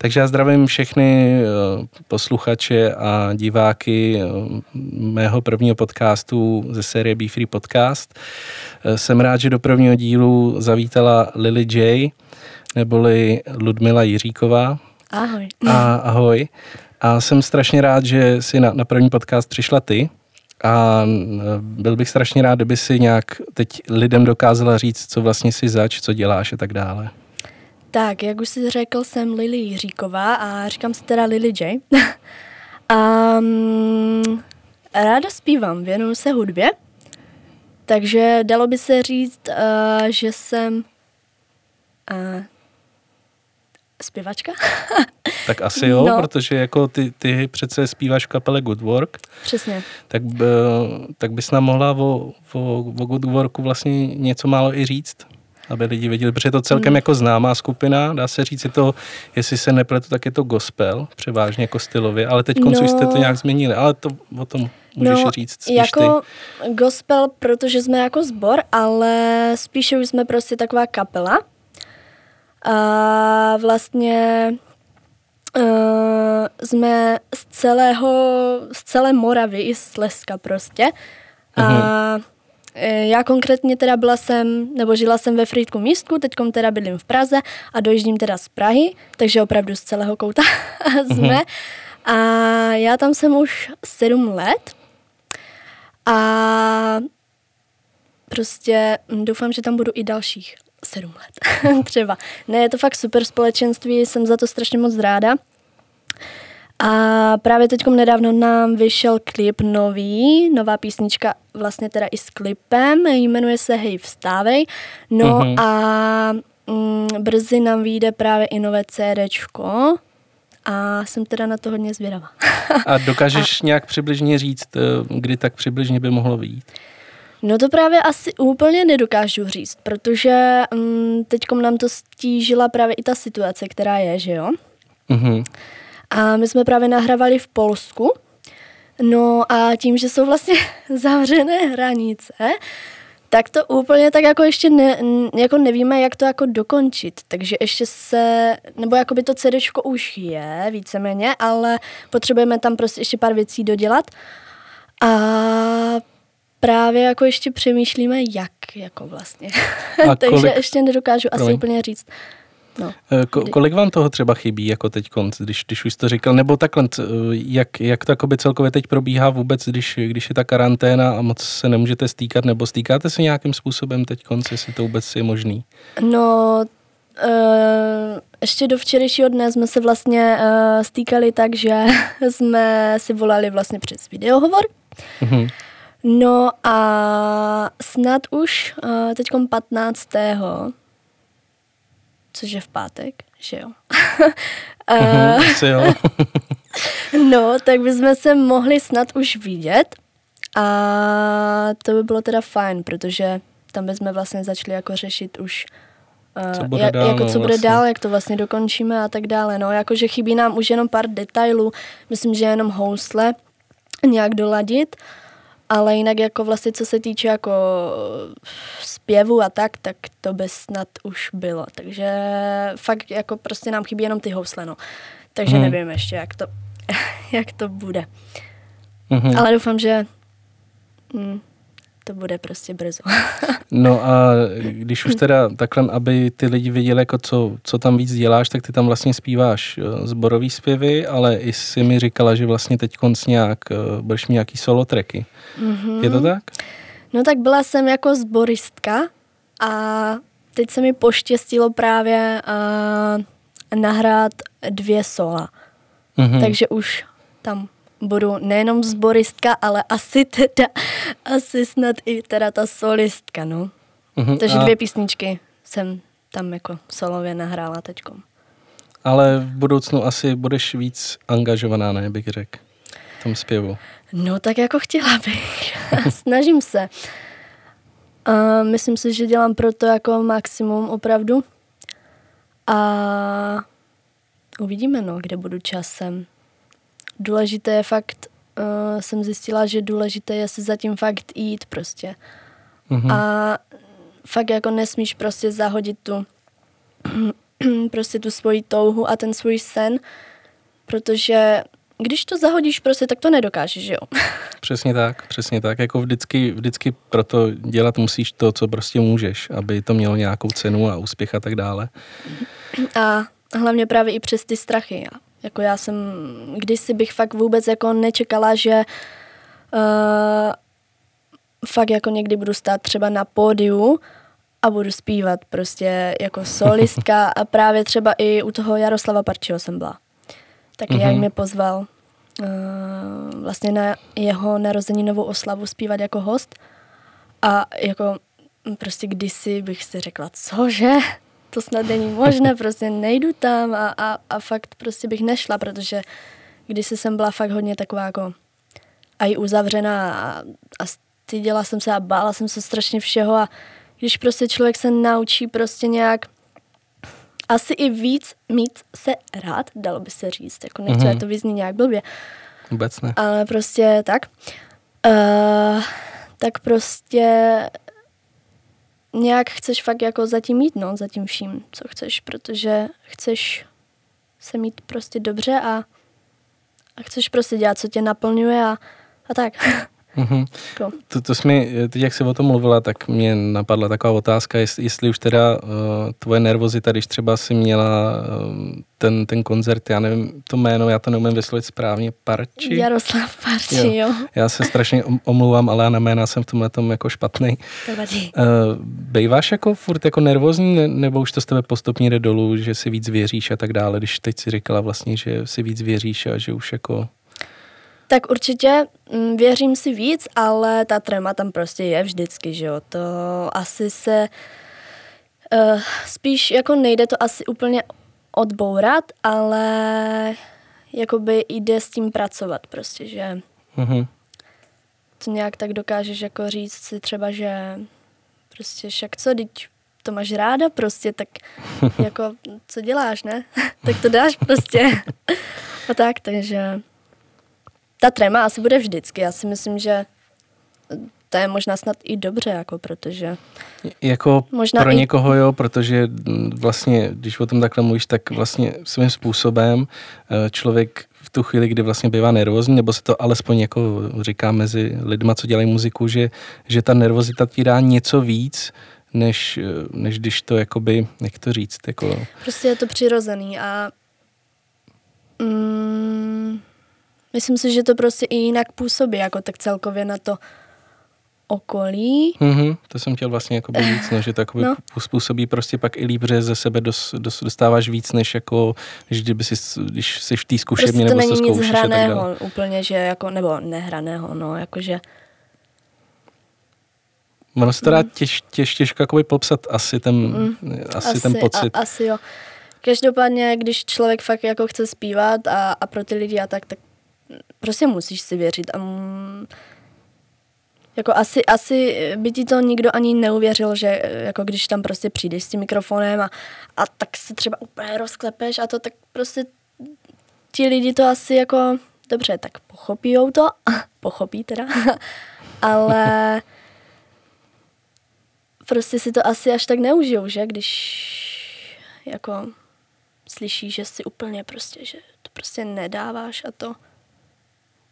Takže já zdravím všechny eh, posluchače a diváky eh, mého prvního podcastu ze série Be Free Podcast. Eh, jsem rád, že do prvního dílu zavítala Lily J, neboli Ludmila Jiříková. Ahoj. A ahoj. A jsem strašně rád, že si na, na první podcast přišla ty. A byl bych strašně rád, kdyby si nějak teď lidem dokázala říct, co vlastně si zač, co děláš a tak dále. Tak, jak už jsi řekl, jsem Lily Jiříková a říkám si teda Lily J. um, ráda zpívám, věnuju se hudbě, takže dalo by se říct, uh, že jsem uh, zpěvačka. tak asi jo, no. protože jako ty, ty přece zpíváš v kapele Good Work. Přesně. Tak, tak bys nám mohla o, o, o Good Worku vlastně něco málo i říct? Aby lidi viděli, protože je to celkem mm. jako známá skupina, dá se říct, je to, jestli se nepletu, tak je to gospel, převážně jako stylově, ale teď no, jste to nějak změnili, ale to o tom můžeš no, říct spíš jako ty. gospel, protože jsme jako sbor, ale spíše už jsme prostě taková kapela. A vlastně uh, jsme z celého, z celé Moravy i z Slezska prostě. Uh-huh. A mhm. Eh, já konkrétně teda byla jsem, nebo žila jsem ve Frýdku místku, teď teda bydlím v Praze a dojíždím teda z Prahy, takže opravdu z celého kouta jsme. Mhm. A já tam jsem už sedm let a prostě doufám, že tam budu i dalších sedm let třeba. Ne, je to fakt super společenství, jsem za to strašně moc ráda. A právě teď nedávno nám vyšel klip nový, nová písnička vlastně teda i s klipem, jmenuje se Hej vstávej. No uh-huh. a mm, brzy nám vyjde právě i nové CDčko a jsem teda na to hodně zvědavá. a dokážeš a... nějak přibližně říct, eh, kdy tak přibližně by mohlo vyjít? No to právě asi úplně nedokážu říct, protože mm, teďkom nám to stížila právě i ta situace, která je, že jo? Uh-huh. A my jsme právě nahrávali v Polsku. No a tím, že jsou vlastně zavřené hranice, tak to úplně tak jako ještě ne, jako nevíme, jak to jako dokončit. Takže ještě se, nebo jako by to CDčko už je víceméně, ale potřebujeme tam prostě ještě pár věcí dodělat. A právě jako ještě přemýšlíme, jak jako vlastně. Takže ještě nedokážu Promiň. asi úplně říct. No. Eh, ko, kolik vám toho třeba chybí jako teď konc, když, když už to říkal, nebo takhle, eh, jak, jak to celkově teď probíhá vůbec, když, když je ta karanténa a moc se nemůžete stýkat, nebo stýkáte se nějakým způsobem teď konc, jestli to vůbec je možný? No, Uh, ještě do včerejšího dne jsme se vlastně uh, stýkali tak, že jsme si volali vlastně přes videohovor. Uh-huh. No a snad už uh, teďkom 15 což je v pátek, že jo. uh, jo. no, tak bychom se mohli snad už vidět a to by bylo teda fajn, protože tam bychom vlastně začali jako řešit už Uh, co bude dál, jako no, co bude vlastně. dál, jak to vlastně dokončíme a tak dále. No, jakože chybí nám už jenom pár detailů, myslím, že jenom housle nějak doladit, ale jinak jako vlastně co se týče jako zpěvu a tak, tak to by snad už bylo. Takže fakt jako prostě nám chybí jenom ty housle, no. Takže hmm. nevím ještě, jak to, jak to bude. Hmm. Ale doufám, že hm, to bude prostě brzo. no a když už teda takhle, aby ty lidi viděli, jako co, co tam víc děláš, tak ty tam vlastně zpíváš eh, zborový zpěvy, ale i si mi říkala, že vlastně teď konc nějak eh, budeš mít nějaký solo tracky. Mm-hmm. Je to tak? No tak byla jsem jako zboristka a teď se mi poštěstilo právě uh, nahrát dvě sola. Mm-hmm. Takže už tam budu nejenom zboristka, ale asi teda, asi snad i teda ta solistka, no. Mm-hmm. Takže a... dvě písničky jsem tam jako solově nahrála teďkom. Ale v budoucnu asi budeš víc angažovaná, ne, bych řekl, v tom zpěvu. No tak jako chtěla bych. Snažím se. A myslím si, že dělám pro to jako maximum opravdu. A uvidíme, no, kde budu časem. Důležité je fakt, uh, jsem zjistila, že důležité je se zatím fakt jít prostě. Mm-hmm. A fakt jako nesmíš prostě zahodit tu prostě tu svoji touhu a ten svůj sen, protože když to zahodíš prostě, tak to nedokážeš, jo? Přesně tak, přesně tak. Jako vždycky, vždycky proto dělat musíš to, co prostě můžeš, aby to mělo nějakou cenu a úspěch a tak dále. A hlavně právě i přes ty strachy. Jako já jsem, kdysi bych fakt vůbec jako nečekala, že uh, fakt jako někdy budu stát třeba na pódiu a budu zpívat prostě jako solistka a právě třeba i u toho Jaroslava Parčího jsem byla. Taky mm-hmm. jak mě pozval uh, vlastně na jeho narozeninovou oslavu zpívat jako host a jako prostě kdysi bych si řekla, cože, to snad není možné, prostě nejdu tam a, a, a fakt prostě bych nešla, protože kdysi jsem byla fakt hodně taková jako a i uzavřená a, a styděla jsem se a bála jsem se strašně všeho a když prostě člověk se naučí prostě nějak asi i víc mít se rád, dalo by se říct, jako nechci, mm-hmm. to vyzní nějak blbě. Vůbec ne. Ale prostě tak. Uh, tak prostě nějak chceš fakt jako zatím jít, no, zatím vším, co chceš, protože chceš se mít prostě dobře a, a chceš prostě dělat, co tě naplňuje a, a tak. Mm-hmm. To, to jsi mi, teď jak jsi o tom mluvila, tak mě napadla taková otázka, jestli, jestli už teda uh, tvoje nervozita, když třeba si měla uh, ten, ten koncert, já nevím to jméno, já to neumím vyslovit správně, Parči? Jaroslav Parči, jo. jo. Já se strašně omlouvám, ale já na jména jsem v tomhle tom jako špatný. Uh, bejváš jako furt jako nervózní, nebo už to z tebe postupně jde dolů, že si víc věříš a tak dále, když teď si říkala vlastně, že si víc věříš a že už jako tak určitě mm, věřím si víc, ale ta trema tam prostě je vždycky, že jo. To asi se uh, spíš jako nejde to asi úplně odbourat, ale jakoby jde s tím pracovat prostě, že mm-hmm. to nějak tak dokážeš jako říct si třeba, že prostě však co, teď to máš ráda prostě, tak jako co děláš, ne? tak to dáš prostě. A tak, takže ta tréma asi bude vždycky. Já si myslím, že to je možná snad i dobře, jako protože... Jako možná pro i... někoho jo, protože vlastně, když o tom takhle mluvíš, tak vlastně svým způsobem eh, člověk v tu chvíli, kdy vlastně bývá nervózní, nebo se to alespoň jako říká mezi lidma, co dělají muziku, že, že ta nervozita ti dá něco víc, než, eh, než když to jakoby, jak to říct, jako... Prostě je to přirozený a mm, Myslím si, že to prostě i jinak působí, jako tak celkově na to okolí. Mm-hmm, to jsem chtěl vlastně jako víc, no, že to no. způsobí prostě pak i líp, že ze sebe dos, dos, dostáváš víc, než jako, než kdyby si, když jsi v té zkušebně prostě nebo to není nic hraného úplně, že jako, nebo nehraného, no, jakože Ono se to dá těž, těž, těžko jakoby popsat asi ten, mm, asi, asi ten pocit. A, asi jo. Každopádně, když člověk fakt jako chce zpívat a, a pro ty lidi a tak, tak prostě musíš si věřit. A jako asi, asi by ti to nikdo ani neuvěřil, že jako když tam prostě přijdeš s tím mikrofonem a, a tak se třeba úplně rozklepeš a to tak prostě ti lidi to asi jako dobře, tak pochopijou to, pochopí teda, ale prostě si to asi až tak neužijou, že, když jako slyší, že si úplně prostě, že to prostě nedáváš a to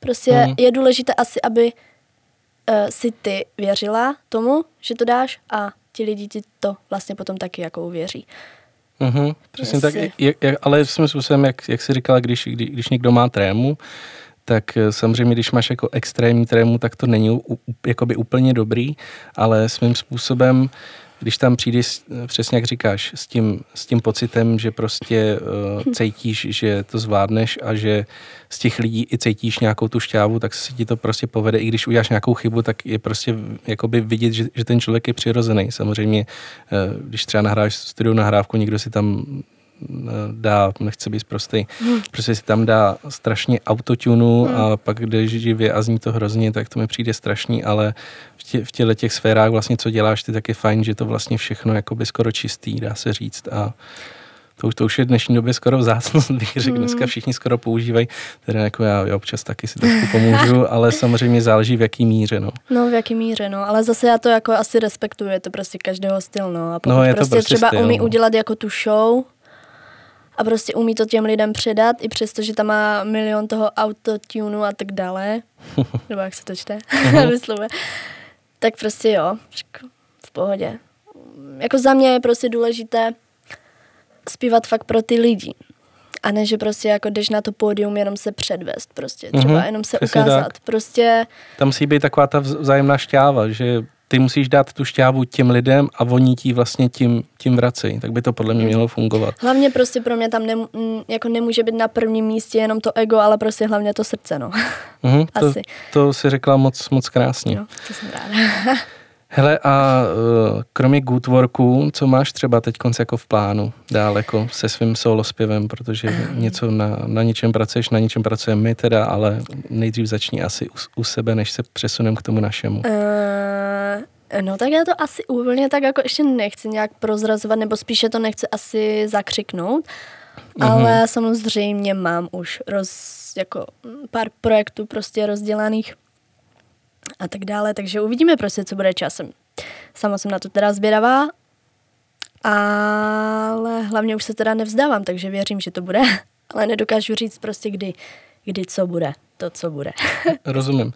Prostě mm. je důležité asi, aby uh, si ty věřila tomu, že to dáš a ti lidi ti to vlastně potom taky jako uvěří. Mm-hmm, přesně tak, jak, jak, ale svým způsobem, jak, jak jsi říkala, když, když, když někdo má trému, tak eh, samozřejmě, když máš jako extrémní trému, tak to není u, jakoby úplně dobrý, ale svým způsobem uh, když tam přijdeš, přesně jak říkáš, s tím, s tím pocitem, že prostě uh, cítíš, že to zvládneš a že z těch lidí i cítíš nějakou tu šťávu, tak se ti to prostě povede. I když uděláš nějakou chybu, tak je prostě jakoby vidět, že, že ten člověk je přirozený. Samozřejmě, uh, když třeba nahráš studiu nahrávku, někdo si tam dá, nechce být prostý, hmm. prostě si tam dá strašně autotunu hmm. a pak jde živě a zní to hrozně, tak to mi přijde strašný, ale v, tě, v těle těch sférách vlastně, co děláš, ty tak je fajn, že to vlastně všechno jakoby skoro čistý, dá se říct a to už, to už je v dnešní době skoro vzácnost, bych řekl, dneska hmm. všichni skoro používají, teda jako já, já občas taky si trošku pomůžu, ale samozřejmě záleží v jaký míře, no. No, v jaký míře, no, ale zase já to jako asi respektuju, je to prostě každého styl, no, a pokud no, je prostě, to prostě třeba styl, umí no. udělat jako tu show, a prostě umí to těm lidem předat, i přesto, že tam má milion toho autotunu a tak dále, nebo jak se to čte, uh-huh. tak prostě jo, v pohodě. Jako za mě je prostě důležité zpívat fakt pro ty lidi. A ne, že prostě jako jdeš na to pódium jenom se předvést prostě, třeba mm-hmm, jenom se ukázat. Tak. Prostě... Tam musí být taková ta vzájemná šťáva, že ty musíš dát tu šťávu těm lidem a oni ti vlastně tím, tím vracejí. Tak by to podle mě mělo fungovat. Hlavně prostě pro mě tam nem, jako nemůže být na prvním místě jenom to ego, ale prostě hlavně to srdce, no. Asi. To, to si řekla moc, moc krásně. No, to jsem ráda. Hele, a uh, kromě good worku, co máš třeba teď jako v plánu dál jako se svým solo zpěvem, protože něco na, na něčem pracuješ, na něčem pracujeme my teda, ale nejdřív začni asi u, u sebe, než se přesunem k tomu našemu. Uh, no tak já to asi úplně tak jako ještě nechci nějak prozrazovat, nebo spíše to nechci asi zakřiknout, uh-huh. ale samozřejmě mám už roz, jako pár projektů prostě rozdělaných a tak dále, takže uvidíme prostě, co bude časem. Sama jsem na to teda zběravá, ale hlavně už se teda nevzdávám, takže věřím, že to bude, ale nedokážu říct prostě kdy, kdy co bude, to, co bude. Rozumím.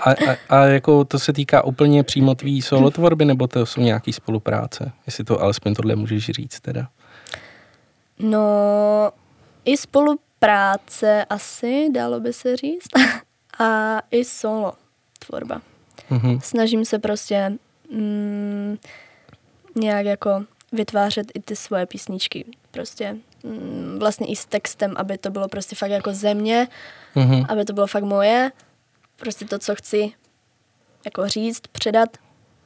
A, a, a jako to se týká úplně přímo tvý solotvorby, nebo to jsou nějaký spolupráce? Jestli to alespoň tohle můžeš říct teda. No, i spolupráce asi, dalo by se říct, a i solo tvorba. Mm-hmm. Snažím se prostě mm, nějak jako vytvářet i ty svoje písničky. Prostě mm, vlastně i s textem, aby to bylo prostě fakt jako země, mm-hmm. aby to bylo fakt moje. Prostě to, co chci jako říct, předat,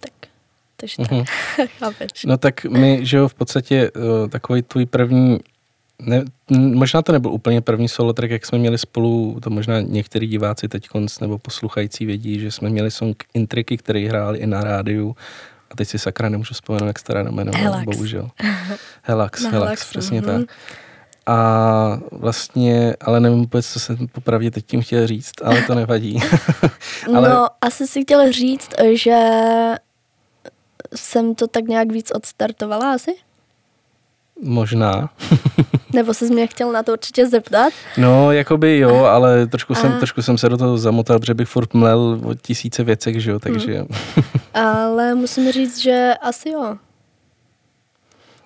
tak takže mm-hmm. tak, chápeš. No tak my, že jo, v podstatě uh, takový tvůj první ne, možná to nebyl úplně první solo track, jak jsme měli spolu, to možná některý diváci teď nebo posluchající vědí, že jsme měli song Intriky, který hráli i na rádiu a teď si sakra nemůžu vzpomenout, jak stará jmenovala, bohužel. Helax, Helax, Helax přesně mm-hmm. tak. A vlastně, ale nevím vůbec, co jsem popravdě teď tím chtěl říct, ale to nevadí. ale... No, asi si chtěl říct, že jsem to tak nějak víc odstartovala asi? Možná. Nebo se mě chtěl na to určitě zeptat? No, jakoby jo, ale trošku, jsem, trošku jsem se do toho zamotal, protože bych furt mlel o tisíce věcech, že jo, takže... Hmm. ale musím říct, že asi jo.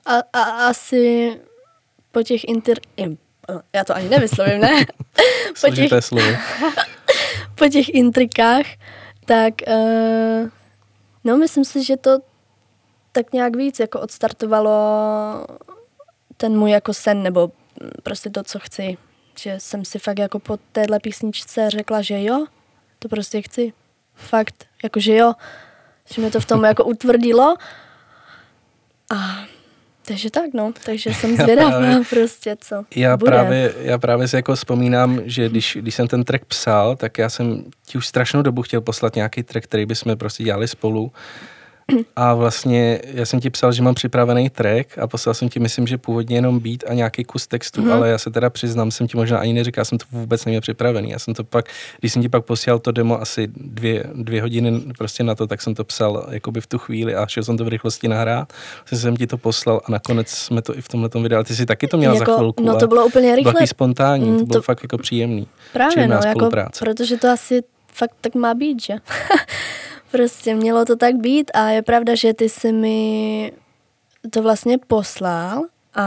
A, a asi po těch inter... Já to ani nevyslovím, ne? po těch, slovo. po těch intrikách, tak uh, no myslím si, že to tak nějak víc jako odstartovalo ten můj jako sen, nebo prostě to, co chci. Že jsem si fakt jako po téhle písničce řekla, že jo, to prostě chci. Fakt, jakože jo. Že mi to v tom jako utvrdilo. A takže tak, no. Takže jsem zvědavá prostě, co já bude. Právě, já právě si jako vzpomínám, že když, když jsem ten track psal, tak já jsem ti už strašnou dobu chtěl poslat nějaký track, který bychom prostě dělali spolu. A vlastně já jsem ti psal, že mám připravený track a poslal jsem ti, myslím, že původně jenom beat a nějaký kus textu, mm. ale já se teda přiznám, jsem ti možná ani neříkal, já jsem to vůbec neměl připravený. Já jsem to pak, když jsem ti pak posílal to demo asi dvě, dvě hodiny prostě na to, tak jsem to psal jakoby v tu chvíli a šel jsem to v rychlosti nahrát. Vlastně jsem ti to poslal a nakonec jsme to i v tomhle vydali. Ty jsi taky to měla jako, za chvilku. No to bylo úplně rychle. Bylo spontánní, mm, to bylo to... fakt jako příjemný. Právě no, jako, protože to asi fakt tak má být, že? Prostě mělo to tak být a je pravda, že ty jsi mi to vlastně poslal a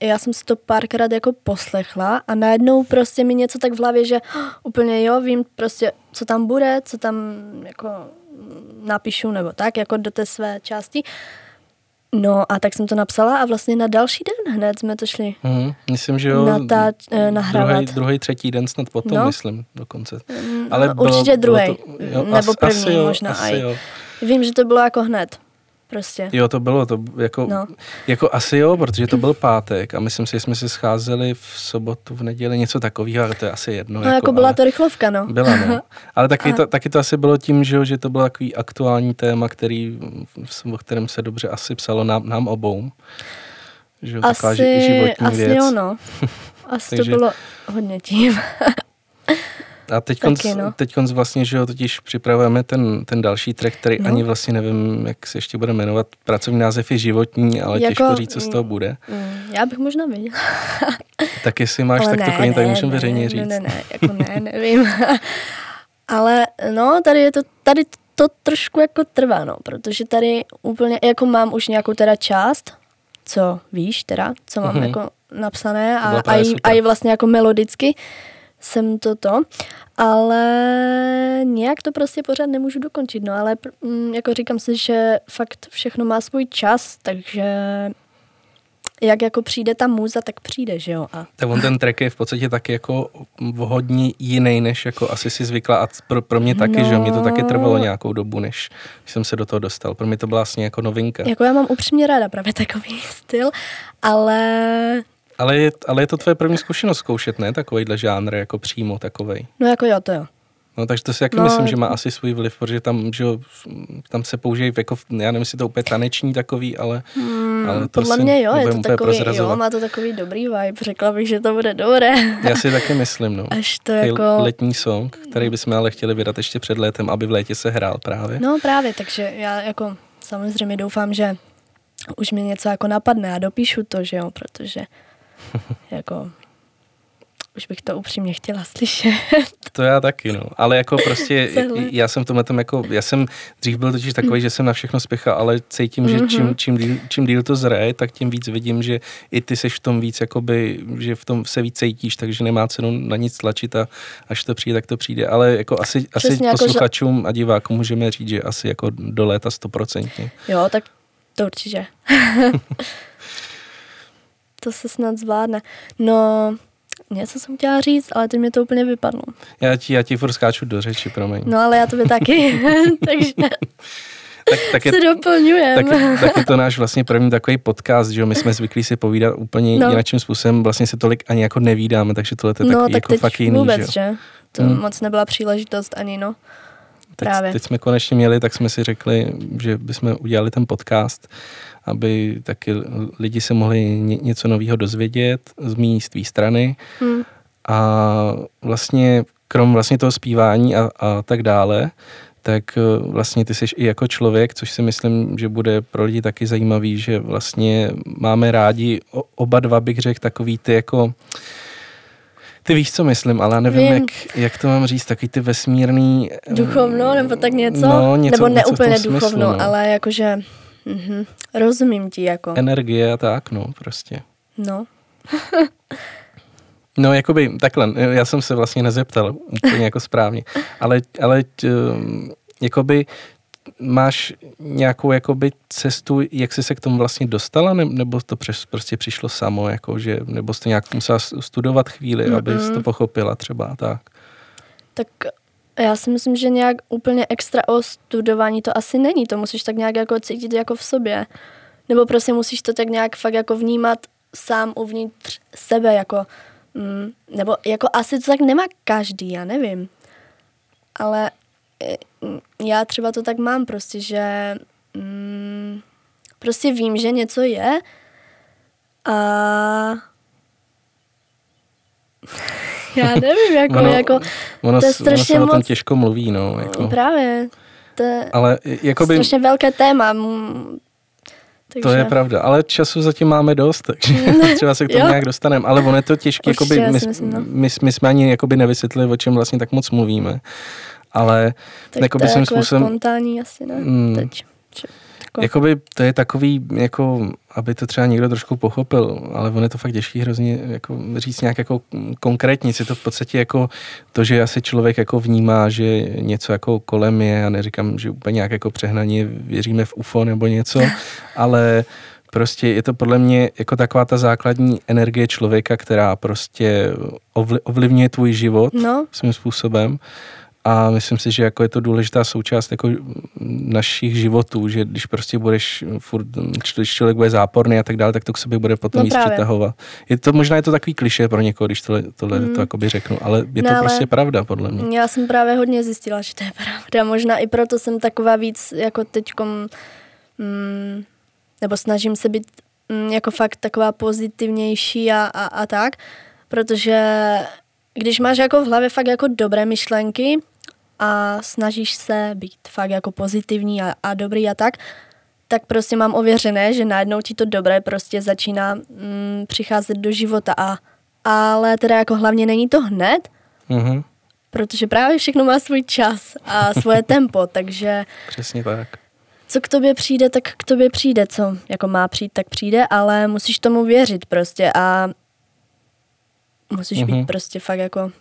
já jsem si to párkrát jako poslechla a najednou prostě mi něco tak v hlavě, že oh, úplně jo, vím prostě, co tam bude, co tam jako napíšu nebo tak, jako do té své části. No a tak jsem to napsala a vlastně na další den hned jsme to šli. Mm, myslím, že jo. Natá, eh, nahrávat. Druhý, druhý, třetí den snad potom, no. myslím, dokonce. Mm, Ale no, bylo, určitě druhý, nebo první asi jo, možná. Asi jo. Vím, že to bylo jako hned prostě. Jo, to bylo, to jako, no. jako asi jo, protože to byl pátek a myslím si, že jsme se scházeli v sobotu, v neděli, něco takového, ale to je asi jedno. No jako, jako byla ale, to rychlovka, no. Byla, no. Ale taky to, taky to asi bylo tím, že, že to bylo takový aktuální téma, který, o kterém se dobře asi psalo nám, nám obou. Že asi, životní asi věc. jo, no. Asi Takže, to bylo hodně tím. A teď, no. vlastně, že jo, totiž připravujeme ten, ten další track, který no. ani vlastně nevím, jak se ještě bude jmenovat. Pracovní název je životní, ale jako, těžko říct, co z toho bude. Mm, já bych možná věděla. tak jestli máš, ale tak ne, to klidně tak můžeme veřejně říct. Ne, ne, ne, jako ne, nevím. ale no, tady je to, tady to trošku jako trvá, no, protože tady úplně, jako mám už nějakou teda část, co víš teda, co mám mm-hmm. jako napsané a, a, i, a i vlastně jako melodicky jsem toto, ale nějak to prostě pořád nemůžu dokončit, no ale mm, jako říkám si, že fakt všechno má svůj čas, takže jak jako přijde ta muza, tak přijde, že jo. A... Tak on ten track je v podstatě taky jako hodně jiný, než jako asi si zvykla a pro, pro mě taky, no... že mě to taky trvalo nějakou dobu, než jsem se do toho dostal. Pro mě to byla vlastně jako novinka. Jako já mám upřímně ráda právě takový styl, ale ale je, ale je to tvoje první zkušenost zkoušet, ne? Takovýhle žánr, jako přímo takovej. No jako jo, to jo. No takže to si jaký no, myslím, že má asi svůj vliv, protože tam, že jo, tam se použijí jako, já nevím, jestli to úplně taneční takový, ale, hmm, ale to podle mě jo, je to takový, jo, má to takový dobrý vibe, řekla bych, že to bude dobré. Já si taky myslím, no. Až to jako... letní song, který bychom ale chtěli vydat ještě před létem, aby v létě se hrál právě. No právě, takže já jako samozřejmě doufám, že už mi něco jako napadne a dopíšu to, že jo, protože jako už bych to upřímně chtěla slyšet. To já taky, no. Ale jako prostě, já jsem v tomhle tom jako, já jsem dřív byl totiž takový, že jsem na všechno spěchal, ale cítím, že čím, mhm. čím, díl, čím díl to zraje, tak tím víc vidím, že i ty seš v tom víc, jakoby, že v tom se víc cítíš, takže nemá cenu na nic tlačit a až to přijde, tak to přijde. Ale jako asi, asi jako posluchačům a divákům můžeme říct, že asi jako do léta stoprocentně. Jo, tak to určitě. To se snad zvládne. No, něco jsem chtěla říct, ale teď mi to úplně vypadlo. Já ti, já ti furt skáču do řeči, promiň. No ale já to by taky, takže tak, tak je, se. Tak, tak je to náš vlastně první takový podcast, že my jsme zvyklí si povídat úplně no. jinakým způsobem, vlastně se tolik ani jako nevídáme, takže tohle je no, takový tak jako fakt jiný, vůbec, že? že? To hmm. moc nebyla příležitost ani, no. Právě. Teď, teď jsme konečně měli, tak jsme si řekli, že bychom udělali ten podcast aby taky lidi se mohli něco nového dozvědět z mý z tvý strany. Hmm. A vlastně krom vlastně toho zpívání a, a tak dále, tak eh, vlastně ty jsi i jako člověk, což si myslím, že bude pro lidi taky zajímavý, že vlastně máme rádi oba dva, bych řekl, takový ty jako ty víš, co myslím, ale nevím, jak, jak to mám říct, takový ty vesmírný... Duchovno, nebo tak něco? No, něco nebo neúplně duchovno, smyslu, no. ale jakože Mm-hmm. Rozumím ti jako. Energie a tak, no, prostě. No. no, jakoby takhle, já jsem se vlastně nezeptal úplně jako správně, ale, ale jakoby máš nějakou jakoby cestu, jak jsi se k tomu vlastně dostala, nebo to přes, prostě přišlo samo, jako, že, nebo jsi nějak musela studovat chvíli, mm-hmm. aby jsi to pochopila třeba tak? Tak já si myslím, že nějak úplně extra o studování to asi není. To musíš tak nějak jako cítit jako v sobě. Nebo prostě musíš to tak nějak fakt jako vnímat sám uvnitř sebe, jako, mm, nebo jako asi to tak nemá každý, já nevím. Ale e, já třeba to tak mám prostě, že mm, prostě vím, že něco je a já nevím, jako, ono, jako ono, to je strašně ono se moc... těžko mluví, no. Jako. Právě, to je ale jakoby... strašně velké téma. Takže... To je pravda, ale času zatím máme dost, takže třeba se k tomu nějak dostaneme. Ale ono je to těžké, jakoby, my, myslím, no. my, my, jsme ani jakoby nevysvětlili, o čem vlastně tak moc mluvíme. Ale tak jakoby to je způsobem... spontánní asi, ne? Mm, Teď. Jako... Jakoby to je takový, jako, aby to třeba někdo trošku pochopil, ale on je to fakt těžký hrozně jako říct nějak jako konkrétně. Je to v podstatě jako to, že asi člověk jako vnímá, že něco jako kolem je, já neříkám, že úplně nějak jako přehnaně věříme v UFO nebo něco, ale prostě je to podle mě jako taková ta základní energie člověka, která prostě ovlivňuje tvůj život no. svým způsobem a myslím si, že jako je to důležitá součást jako našich životů, že když prostě budeš furt, když člověk bude záporný a tak dále, tak to k sobě bude potom no víc přitahovat. Je to, možná je to takový kliše pro někoho, když tohle, tohle mm. to jakoby řeknu, ale je no, to prostě pravda podle mě. Já jsem právě hodně zjistila, že to je pravda. Možná i proto jsem taková víc jako teďkom, mm, nebo snažím se být mm, jako fakt taková pozitivnější a, a, a tak, protože když máš jako v hlavě fakt jako dobré myšlenky a snažíš se být fakt jako pozitivní a, a dobrý a tak, tak prostě mám ověřené, že najednou ti to dobré prostě začíná mm, přicházet do života a ale teda jako hlavně není to hned, mm-hmm. protože právě všechno má svůj čas a svoje tempo, takže... Přesně tak. Co k tobě přijde, tak k tobě přijde, co jako má přijít, tak přijde, ale musíš tomu věřit prostě a musíš mm-hmm. být mhm. prostě fakt jako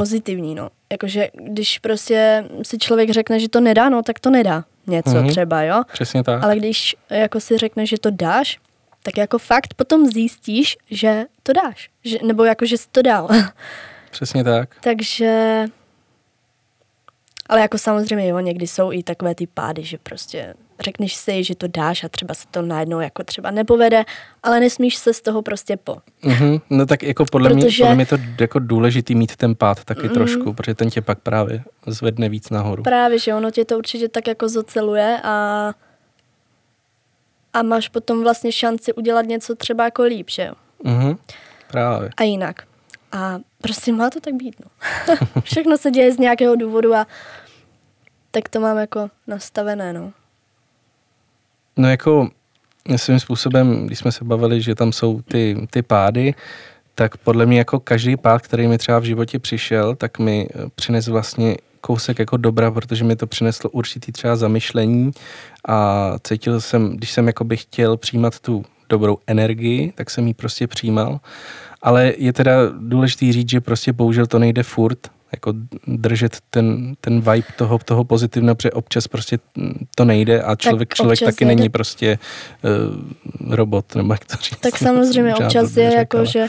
pozitivní, no. Jakože když prostě si člověk řekne, že to nedá, no tak to nedá něco mm-hmm. třeba, jo. Přesně tak. Ale když jako si řekne, že to dáš, tak jako fakt potom zjistíš, že to dáš. Že, nebo jako, že jsi to dal. Přesně tak. Takže... Ale jako samozřejmě, jo, někdy jsou i takové ty pády, že prostě řekneš si, že to dáš a třeba se to najednou jako třeba nepovede, ale nesmíš se z toho prostě po. Mm-hmm. No tak jako podle, protože... mě, podle mě to jako důležitý mít ten pád taky mm-hmm. trošku, protože ten tě pak právě zvedne víc nahoru. Právě, že ono tě to určitě tak jako zoceluje a a máš potom vlastně šanci udělat něco třeba jako líp, že jo? Mm-hmm. Právě. A jinak. A prostě má to tak být, no. Všechno se děje z nějakého důvodu a tak to mám jako nastavené, no. No jako svým způsobem, když jsme se bavili, že tam jsou ty, ty pády, tak podle mě jako každý pád, který mi třeba v životě přišel, tak mi přines vlastně kousek jako dobra, protože mi to přineslo určitý třeba zamyšlení a cítil jsem, když jsem jako bych chtěl přijímat tu dobrou energii, tak jsem ji prostě přijímal. Ale je teda důležitý říct, že prostě bohužel to nejde furt, jako držet ten, ten vibe toho, toho pozitivního, protože občas prostě to nejde a člověk, tak člověk taky nejde. není prostě uh, robot, nebo jak to říct. Tak samozřejmě občas je jako, že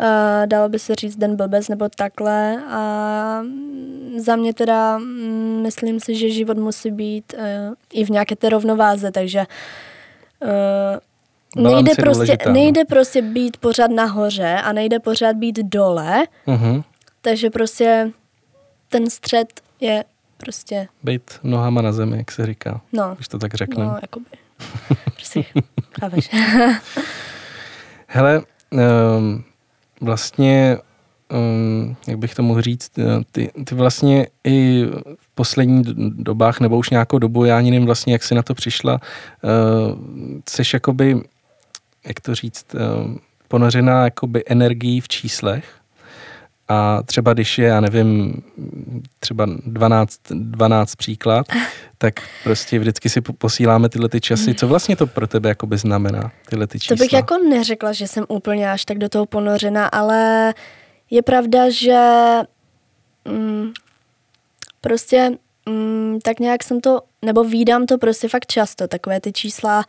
Uh, dalo by se říct den blbec nebo takhle a za mě teda mm, myslím si, že život musí být uh, i v nějaké té rovnováze, takže uh, nejde prostě, no. nejde prostě být pořád nahoře a nejde pořád být dole, uh-huh. Takže prostě ten střed je prostě... Být nohama na zemi, jak se říká, no. když to tak řekne. No, jakoby. prostě, chápeš. Hele, um, vlastně, um, jak bych to mohl říct, eh, ty, ty vlastně i v posledních dobách, nebo už nějakou dobu, já ani nevím vlastně, jak jsi na to přišla, uh, seš jakoby, jak to říct, uh, ponořená jakoby energií v číslech, a třeba když je, já nevím, třeba 12, 12 příklad, tak prostě vždycky si posíláme tyhle ty časy. Co vlastně to pro tebe jakoby znamená, tyhle ty čísla? To bych jako neřekla, že jsem úplně až tak do toho ponořena, ale je pravda, že mm, prostě mm, tak nějak jsem to, nebo výdám to prostě fakt často, takové ty čísla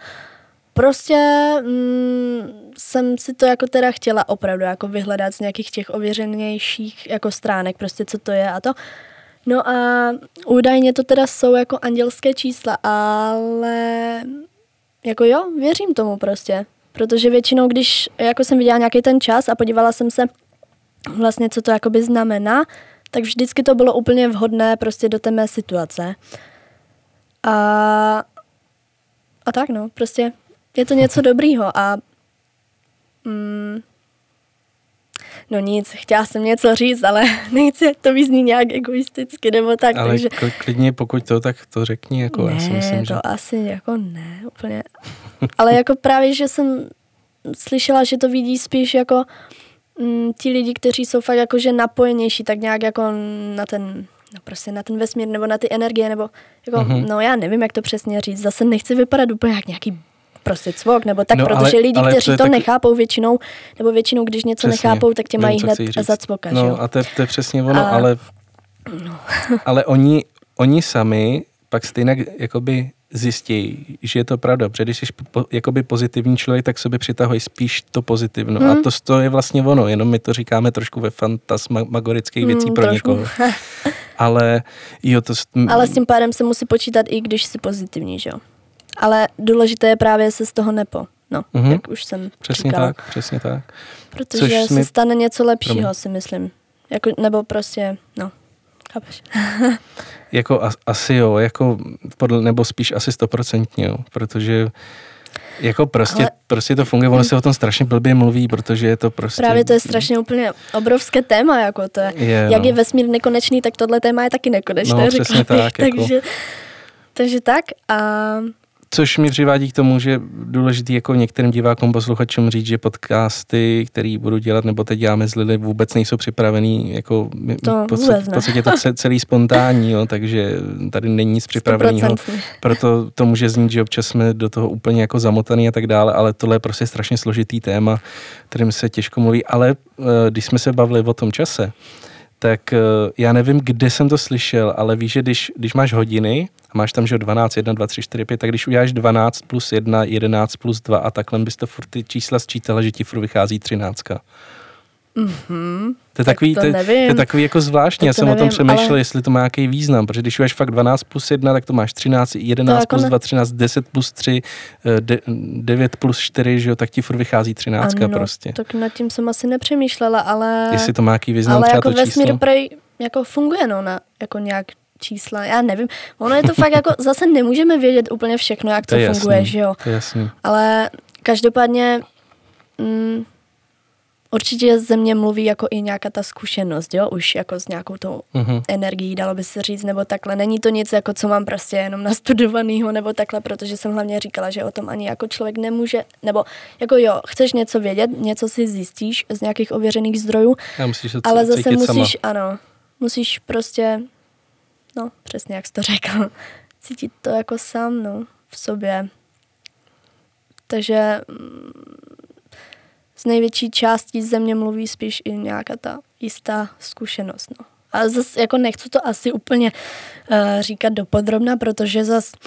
Prostě mm, jsem si to jako teda chtěla opravdu jako vyhledat z nějakých těch ověřenějších jako stránek, prostě co to je a to. No a údajně to teda jsou jako andělské čísla, ale jako jo, věřím tomu prostě. Protože většinou, když jako jsem viděla nějaký ten čas a podívala jsem se vlastně, co to jakoby znamená, tak vždycky to bylo úplně vhodné prostě do té mé situace. A, a tak no, prostě je to něco dobrýho a mm, no nic, chtěla jsem něco říct, ale nechci to vyzní nějak egoisticky nebo tak. Ale takže... klidně pokud to, tak to řekni, jako ne, já si myslím, to že... asi jako ne, úplně. ale jako právě, že jsem slyšela, že to vidí spíš jako mm, ti lidi, kteří jsou fakt jakože napojenější, tak nějak jako na ten no prostě na ten vesmír nebo na ty energie, nebo jako, mm-hmm. no já nevím, jak to přesně říct, zase nechci vypadat úplně jak nějaký prostě cvok, nebo tak, no, protože ale, lidi, ale kteří to, to taky... nechápou většinou, nebo většinou, když něco přesně, nechápou, tak tě mají hned za cvoka, No jo? a to, to je přesně ono, a... ale, no. ale oni, oni sami pak stejně jakoby zjistí, že je to pravda, protože když jsi po, jakoby pozitivní člověk, tak sobě přitahuje spíš to pozitivno. Hmm. A to, to je vlastně ono, jenom my to říkáme trošku ve fantasmagorických věcí hmm, pro trošku. někoho. Ale jo, to... Ale s tím pádem se musí počítat i když jsi pozitivní, že jo? Ale důležité je právě se z toho nepo. No, mm-hmm. jak už jsem Přesně říkala. tak, přesně tak. Protože Což se mi... stane něco lepšího, Promiň. si myslím. Jako, nebo prostě, no, chápeš. jako as, asi jo, jako podle, nebo spíš asi stoprocentně, jo, protože Jako prostě, ale... prostě to funguje, ono se o tom strašně blbě mluví, protože je to prostě... Právě to je strašně úplně obrovské téma, jako to je. je jak no. je vesmír nekonečný, tak tohle téma je taky nekonečné, no, přesně tak, jako. takže, takže tak a Což mi přivádí k tomu, že důležitý jako některým divákům, posluchačům říct, že podcasty, který budu dělat, nebo teď děláme z Lily, vůbec nejsou připravený, jako to v podstatě to celý spontánní, jo, takže tady není nic připraveného. Proto to může znít, že občas jsme do toho úplně jako zamotaný a tak dále, ale tohle je prostě strašně složitý téma, kterým se těžko mluví. Ale eh, když jsme se bavili o tom čase, tak eh, já nevím, kde jsem to slyšel, ale víš, že když, když máš hodiny a máš tam, že 12, 1, 2, 3, 4, 5, tak když uděláš 12 plus 1, 11 plus 2 a takhle bys to furt ty čísla sčítala, že ti furt vychází 13. Mm-hmm. To je takový, to, to, to je takový jako zvláštní, já jsem nevím, o tom přemýšlel, ale... jestli to má nějaký význam, protože když máš fakt 12 plus 1, tak to máš 13, 11 jako plus ne... 2, 13, 10 plus 3, 9 plus 4, že jo, tak ti furt vychází 13 ano, prostě. tak nad tím jsem asi nepřemýšlela, ale... Jestli to má nějaký význam ale třeba jako to vesmír číslo? prej jako funguje, no, na, jako nějak čísla, já nevím. Ono je to fakt jako, zase nemůžeme vědět úplně všechno, jak to, to funguje, jasný, že jo. To je jasný. Ale každopádně mm, určitě ze mě mluví jako i nějaká ta zkušenost, jo, už jako s nějakou tou uh-huh. energií, dalo by se říct, nebo takhle. Není to nic, jako co mám prostě jenom nastudovanýho, nebo takhle, protože jsem hlavně říkala, že o tom ani jako člověk nemůže, nebo jako jo, chceš něco vědět, něco si zjistíš z nějakých ověřených zdrojů, musíš ale zase musíš, sama. ano, musíš prostě, no, přesně jak jsi to řekl, cítit to jako sám, no, v sobě. Takže mm, z největší částí země mluví spíš i nějaká ta jistá zkušenost. No. A zase jako nechci to asi úplně uh, říkat dopodrobna, protože zase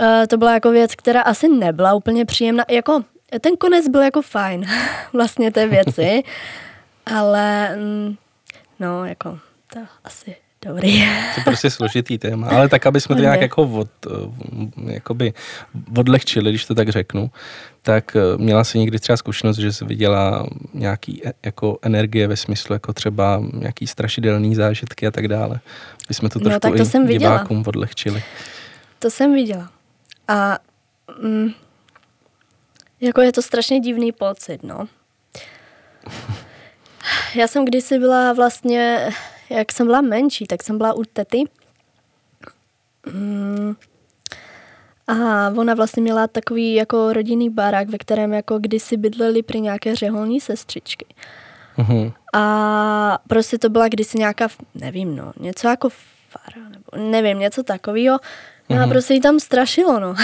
uh, to byla jako věc, která asi nebyla úplně příjemná. Jako, ten konec byl jako fajn, vlastně té věci, ale mm, no, jako to asi Dobrý. To je prostě složitý téma, ale tak, aby jsme to nějak jako od, eh, jakoby odlehčili, když to tak řeknu, tak eh, měla si někdy třeba zkušenost, že jsi viděla nějaký e, jako energie ve smyslu jako třeba nějaký strašidelný zážitky a tak dále. My jsme to trošku no, tak to jsem divákům viděla. odlehčili. To jsem viděla. A mm, jako je to strašně divný pocit, no. Já jsem kdysi byla vlastně jak jsem byla menší, tak jsem byla u tety. Mm. A ona vlastně měla takový jako rodinný barák, ve kterém jako kdysi bydleli při nějaké řeholní sestřičky. Uh-huh. A prostě to byla kdysi nějaká, nevím no, něco jako fara, nebo nevím, něco takového. No a mhm. prostě jí tam strašilo, no.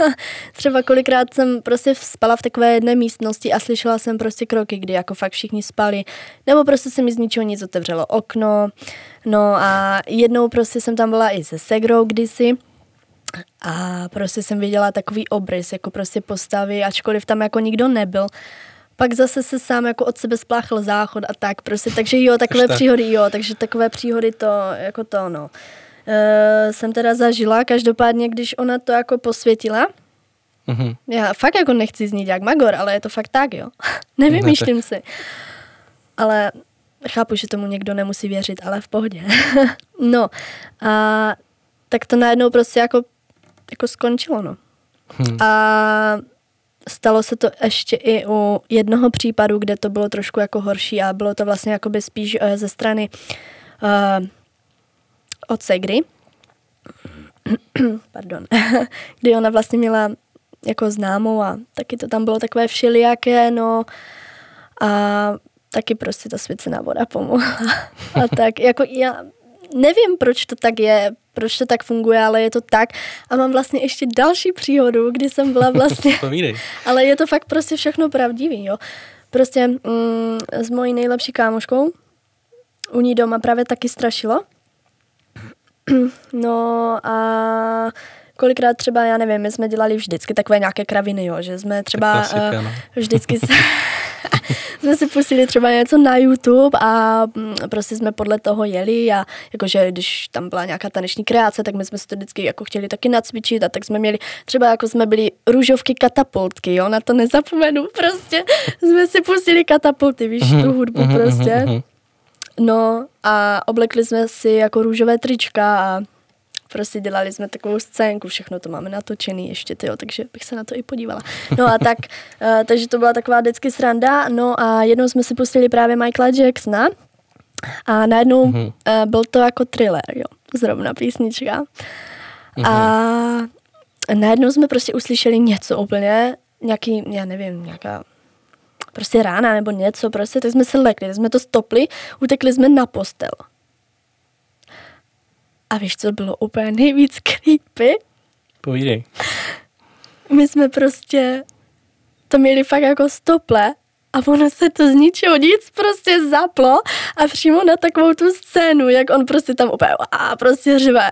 Třeba kolikrát jsem prostě spala v takové jedné místnosti a slyšela jsem prostě kroky, kdy jako fakt všichni spali. Nebo prostě se mi z ničeho nic otevřelo okno. No a jednou prostě jsem tam byla i se segrou kdysi. A prostě jsem viděla takový obrys, jako prostě postavy, ačkoliv tam jako nikdo nebyl. Pak zase se sám jako od sebe spláchl záchod a tak prostě, takže jo, takové příhody, jo, takže takové příhody to, jako to, no uh, jsem teda zažila. Každopádně, když ona to jako posvětila, mm-hmm. já fakt jako nechci znít jak Magor, ale je to fakt tak, jo. Nevymýšlím ne, si. Ale chápu, že tomu někdo nemusí věřit, ale v pohodě. no, a tak to najednou prostě jako, jako skončilo, no. Hmm. A stalo se to ještě i u jednoho případu, kde to bylo trošku jako horší a bylo to vlastně jakoby spíš uh, ze strany uh, od Segry, pardon, kdy ona vlastně měla jako známou a taky to tam bylo takové všelijaké, no a taky prostě ta svěcená voda pomohla. a tak, jako já nevím, proč to tak je, proč to tak funguje, ale je to tak. A mám vlastně ještě další příhodu, kdy jsem byla vlastně... ale je to fakt prostě všechno pravdivý, jo. Prostě mm, s mojí nejlepší kámoškou, u ní doma právě taky strašilo. No a kolikrát třeba, já nevím, my jsme dělali vždycky takové nějaké kraviny, jo, že jsme třeba klasika, uh, no. vždycky se, jsme si pustili třeba něco na YouTube a mm, prostě jsme podle toho jeli a jakože když tam byla nějaká taneční kreace, tak my jsme si to vždycky jako chtěli taky nacvičit a tak jsme měli, třeba jako jsme byli růžovky katapultky, jo, na to nezapomenu, prostě jsme si pustili katapulty, víš, tu mhm, hudbu mhm, prostě. No a oblekli jsme si jako růžové trička a prostě dělali jsme takovou scénku, všechno to máme natočený ještě, tyjo, takže bych se na to i podívala. No a tak, uh, takže to byla taková vždycky sranda, no a jednou jsme si pustili právě Michaela Jacksona a najednou mm-hmm. uh, byl to jako thriller, jo, zrovna písnička. Mm-hmm. A najednou jsme prostě uslyšeli něco úplně, nějaký, já nevím, nějaká prostě rána nebo něco, prostě, tak jsme se lekli, tak jsme to stopli, utekli jsme na postel. A víš, co bylo úplně nejvíc creepy? Povídej. My jsme prostě to měli fakt jako stople a ono se to z ničeho nic prostě zaplo a přímo na takovou tu scénu, jak on prostě tam úplně a prostě řve.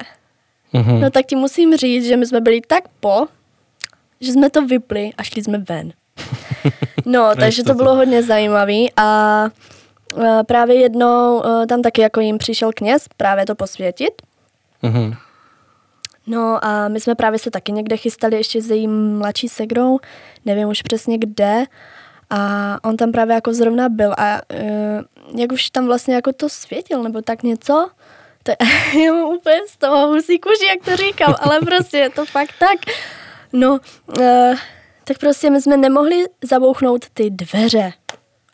Mm-hmm. No tak ti musím říct, že my jsme byli tak po, že jsme to vypli a šli jsme ven. No, takže to bylo hodně zajímavé a právě jednou tam taky jako jim přišel kněz právě to posvětit. Mm-hmm. No a my jsme právě se taky někde chystali ještě s jejím mladší segrou, nevím už přesně kde, a on tam právě jako zrovna byl a uh, jak už tam vlastně jako to světil nebo tak něco, to je mu úplně z toho husí kuži, jak to říkám, ale prostě je to fakt tak. No, uh, tak prostě my jsme nemohli zabouchnout ty dveře.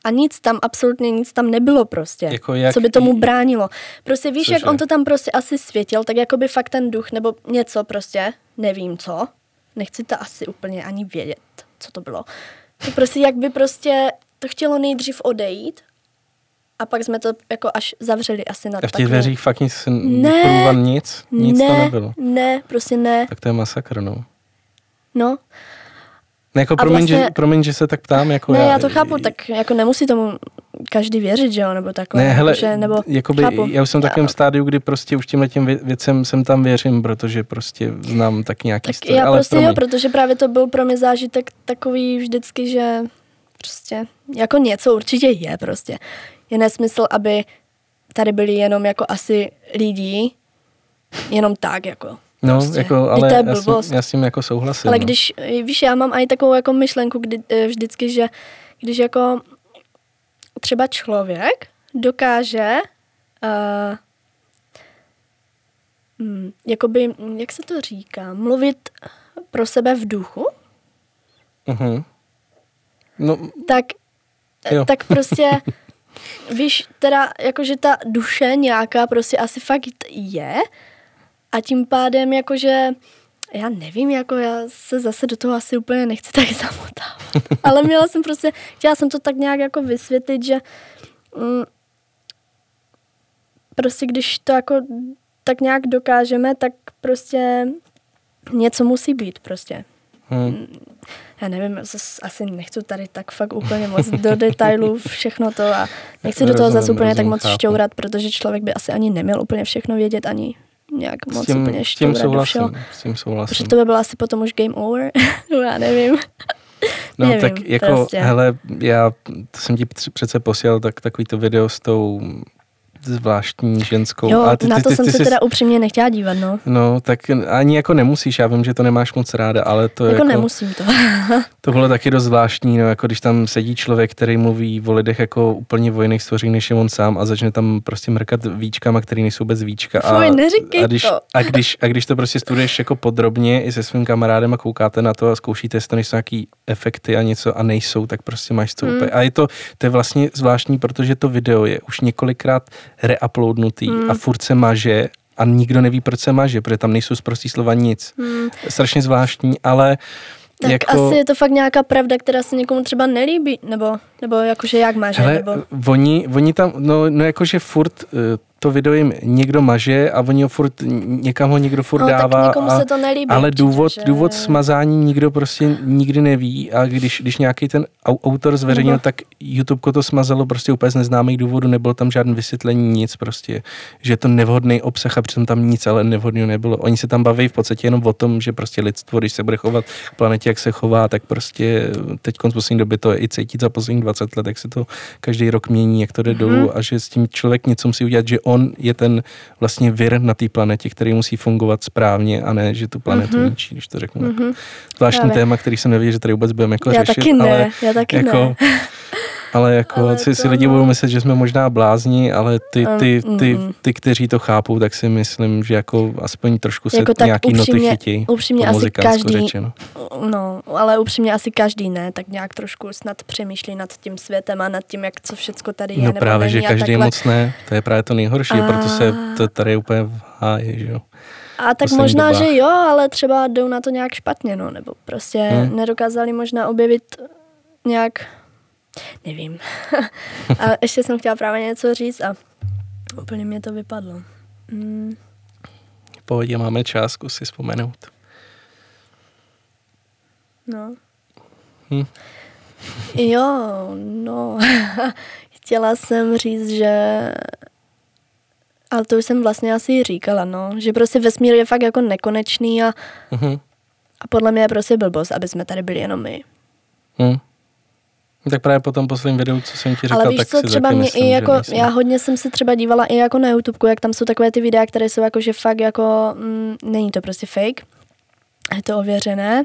A nic tam, absolutně nic tam nebylo prostě, jako jak, co by tomu bránilo. Prostě víš, Cože? jak on to tam prostě asi světil, tak jako by fakt ten duch nebo něco prostě, nevím co, nechci to asi úplně ani vědět, co to bylo. To prostě jak by prostě to chtělo nejdřív odejít a pak jsme to jako až zavřeli asi na A v těch dveřích fakt nic, ne, nic? Nic ne, to nebylo? Ne, prostě ne. Tak to je masakr, no. No. Ne, jako promiň, vlastně, že, promiň, že se tak ptám. Jako ne, já, já to chápu, tak jako nemusí tomu každý věřit, že jo, nebo takhle. Ne, hele, že, nebo jakoby, chápu. já už jsem v takovém stádiu, kdy prostě už tímhle těm věcem jsem tam věřím, protože prostě znám tak nějaký tak story, já ale prostě promiň. jo, protože právě to byl pro mě zážitek takový vždycky, že prostě jako něco určitě je prostě. Je nesmysl, aby tady byli jenom jako asi lidi, jenom tak jako. No, prostě. jako, ale to je já, jsem, já s tím jako souhlasím. Ale no. když, víš, já mám i takovou jako myšlenku kdy, eh, vždycky, že když jako třeba člověk dokáže uh, jakoby, jak se to říká, mluvit pro sebe v duchu, uh-huh. no, tak, jo. tak prostě víš, teda jakože ta duše nějaká prostě asi fakt je, a tím pádem jakože já nevím, jako já se zase do toho asi úplně nechci tak zamotávat. Ale měla jsem prostě, chtěla jsem to tak nějak jako vysvětlit, že mm, prostě když to jako tak nějak dokážeme, tak prostě něco musí být prostě. Hmm. Mm, já nevím, asi nechci tady tak fakt úplně moc do detailů všechno to a nechci do toho zase úplně tak moc šťourat, protože člověk by asi ani neměl úplně všechno vědět, ani nějak moc s tím, úplně s tím souhlasím, s tím souhlasím. Protože to by bylo asi potom už game over, já nevím. No nevím, tak jako, prostě. hele, já to jsem ti přece posílal tak, takový to video s tou zvláštní ženskou. Jo, a ty, na to ty, ty, jsem ty, se jsi... teda upřímně nechtěla dívat, no. No, tak ani jako nemusíš, já vím, že to nemáš moc ráda, ale to jako... Jako nemusím to. to bylo taky dost zvláštní, no, jako když tam sedí člověk, který mluví o lidech jako úplně o jiných stvoření, než je on sám a začne tam prostě mrkat víčkama, který nejsou bez víčka. A, Fuj, a, když, to. a, když, a když to prostě studuješ jako podrobně i se svým kamarádem a koukáte na to a zkoušíte, jestli to nejsou nějaký efekty a něco a nejsou, tak prostě máš to hmm. úplně. A je to, to je vlastně zvláštní, protože to video je už několikrát reuploadnutý hmm. a furt se maže a nikdo neví, proč se maže, protože tam nejsou zprostý slova nic. Hmm. Strašně zvláštní, ale tak jako... asi je to fakt nějaká pravda, která se někomu třeba nelíbí, nebo, nebo jakože jak máže, Hele, nebo... Oni, oni tam, no, no jakože furt uh, to video jim někdo maže a oni ho furt, někam ho někdo furt no, dává. Tak a, se to nelíbí. Ale důvod, že... důvod smazání nikdo prostě nikdy neví a když, když nějaký ten autor zveřejnil, Nebo... tak YouTube to smazalo prostě úplně z neznámých důvodů, nebylo tam žádné vysvětlení, nic prostě, že je to nevhodný obsah a přitom tam nic ale nevhodného nebylo. Oni se tam baví v podstatě jenom o tom, že prostě lidstvo, když se bude chovat k planetě, jak se chová, tak prostě teď z poslední doby to je i cítit za poslední 20 let, jak se to každý rok mění, jak to jde mm-hmm. dolů a že s tím člověk něco musí udělat, že on je ten vlastně vir na té planetě, který musí fungovat správně a ne, že tu planetu mm-hmm. ničí, když to řeknu. Mm-hmm. Zvláštní téma, který jsem nevěděl, že tady vůbec budeme jako já řešit. Taky ne, ale já taky jako, ne. Ale jako ale si, si lidi budou myslet, že jsme možná blázni, ale ty, ty, ty, ty, ty, kteří to chápou, tak si myslím, že jako aspoň trošku se jako nějaký upřímně, noty chytí. Upřímně asi každý, řečeno. no, ale upřímně asi každý ne, tak nějak trošku snad přemýšlí nad tím světem a nad tím, jak co všecko tady je. No právě, že každý moc ne, to je právě to nejhorší, a... proto se to tady úplně v háji, že jo. A tak možná, dobách. že jo, ale třeba jdou na to nějak špatně, no, nebo prostě hmm. nedokázali možná objevit nějak, nevím. a ještě jsem chtěla právě něco říct a úplně mě to vypadlo. V pohodě máme čas, si vzpomenout. No. Hm. Jo, no. Chtěla jsem říct, že ale to už jsem vlastně asi říkala, no. Že prostě vesmír je fakt jako nekonečný a, uh-huh. a podle mě je prostě blbost, aby jsme tady byli jenom my. Hmm. Tak právě po tom posledním videu, co jsem ti říkal, Ale víš tak co, si třeba mě myslím, i jako, já hodně jsem se třeba dívala i jako na YouTube, jak tam jsou takové ty videa, které jsou jako, že fakt jako, mm, není to prostě fake, je to ověřené.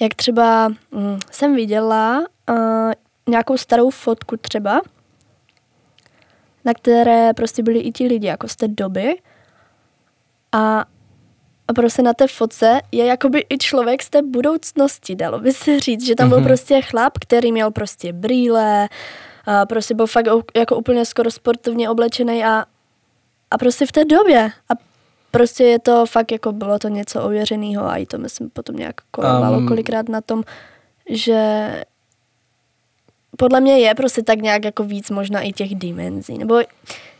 Jak třeba mm, jsem viděla uh, nějakou starou fotku třeba, na které prostě byli i ti lidi jako z té doby. A, a prostě na té fotce je jakoby i člověk z té budoucnosti, dalo by se říct, že tam byl mm-hmm. prostě chlap, který měl prostě brýle, a prostě byl fakt jako úplně skoro sportovně oblečený a, a prostě v té době. A prostě je to fakt jako bylo to něco ověřeného a i to myslím potom nějak kolovalo um, kolikrát na tom, že podle mě je prostě tak nějak jako víc možná i těch dimenzí, nebo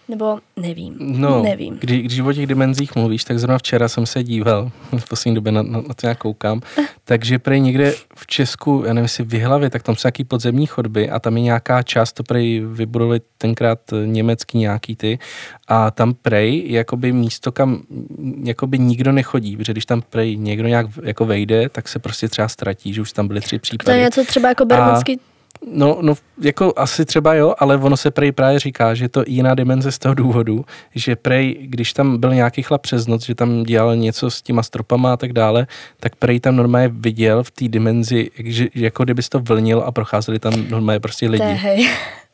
nebo nevím, no, nevím. Kdy, když o těch dimenzích mluvíš, tak zrovna včera jsem se díval, v poslední době na, na, na to nějak koukám, takže prej někde v Česku, já nevím, jestli v Hlavě, tak tam jsou nějaký podzemní chodby a tam je nějaká část, to prej vybudovali tenkrát německý nějaký ty a tam prej jakoby místo, kam jakoby nikdo nechodí, protože když tam prej někdo nějak jako vejde, tak se prostě třeba ztratí, že už tam byly tři případy. To je něco třeba jako bermudský No, no, jako asi třeba jo, ale ono se prej právě říká, že to jiná dimenze z toho důvodu, že prej, když tam byl nějaký chlap přes noc, že tam dělal něco s těma stropama a tak dále, tak prej tam normálně viděl v té dimenzi, že, jako kdyby to vlnil a procházeli tam normálně prostě lidi. Tehej.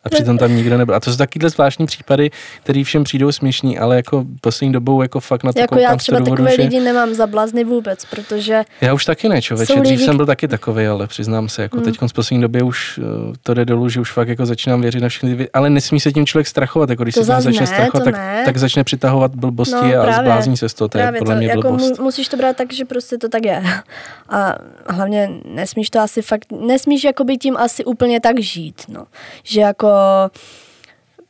A přitom tam nikdo nebyl. A to jsou takovýhle zvláštní případy, které všem přijdou směšní, ale jako poslední dobou jako fakt na to Jako já třeba důvodu, takové že... lidi nemám za blázny vůbec, protože... Já už taky ne, člověče. Dřív lidi... jsem byl taky takový, ale přiznám se, jako hmm. teď z poslední době už uh, to jde dolů, že už fakt jako začínám věřit na všechny ale nesmí se tím člověk strachovat, jako když to se tím začne strachovat, tak, tak, začne přitahovat blbosti no, a zblázní se z toho, to je podle mě jako blbost. musíš to brát tak, že prostě to tak je. A hlavně nesmíš to asi fakt, nesmíš jako by tím asi úplně tak žít, no. Že jako 어,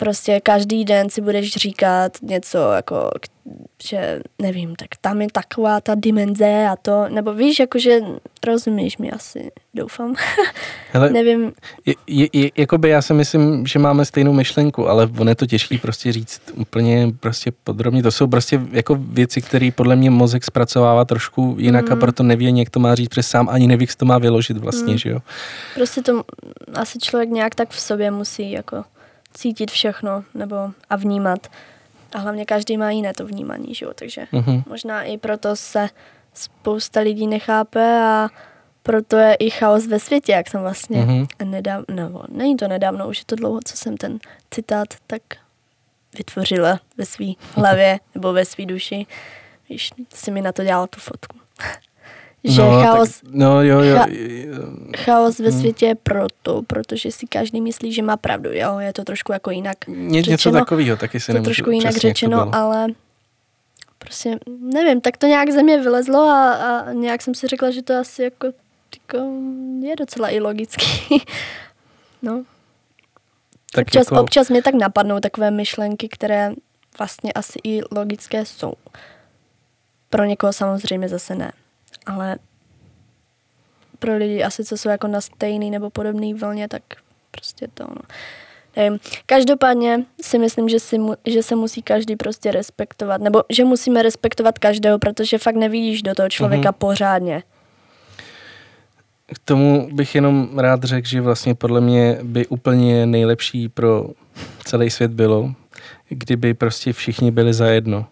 prostě každý den si budeš říkat něco jako, že nevím, tak tam je taková ta dimenze a to, nebo víš, jakože rozumíš mi asi, doufám. Hele, nevím. Je, je, je, jakoby já si myslím, že máme stejnou myšlenku, ale ono je to těžké prostě říct úplně prostě podrobně. To jsou prostě jako věci, které podle mě mozek zpracovává trošku jinak mm. a proto neví, jak to má říct, protože sám ani neví, jak to má vyložit vlastně, mm. že jo. Prostě to asi člověk nějak tak v sobě musí jako cítit všechno nebo a vnímat. A hlavně každý má jiné to vnímání, že jo? takže uh-huh. možná i proto se spousta lidí nechápe a proto je i chaos ve světě, jak jsem vlastně uh-huh. nedávno, nebo není to nedávno, už je to dlouho, co jsem ten citát tak vytvořila ve své hlavě nebo ve své duši. Víš, si mi na to dělala tu fotku. Že no, chaos, tak, no, jo, jo. Cha, chaos ve hmm. světě je proto, protože si každý myslí, že má pravdu, jo, je to trošku jako jinak Ně, řečeno. Něco takového, taky si to trošku jinak řečeno, ale prostě nevím, tak to nějak ze mě vylezlo a, a nějak jsem si řekla, že to asi jako, jako je docela i logický. no. Tak občas, jako... občas mě tak napadnou takové myšlenky, které vlastně asi i logické jsou. Pro někoho samozřejmě zase ne ale pro lidi asi, co jsou jako na stejný nebo podobný vlně, tak prostě to, no. Nevím. Každopádně si myslím, že, si mu, že se musí každý prostě respektovat, nebo že musíme respektovat každého, protože fakt nevidíš do toho člověka mm-hmm. pořádně. K tomu bych jenom rád řekl, že vlastně podle mě by úplně nejlepší pro celý svět bylo, kdyby prostě všichni byli zajedno.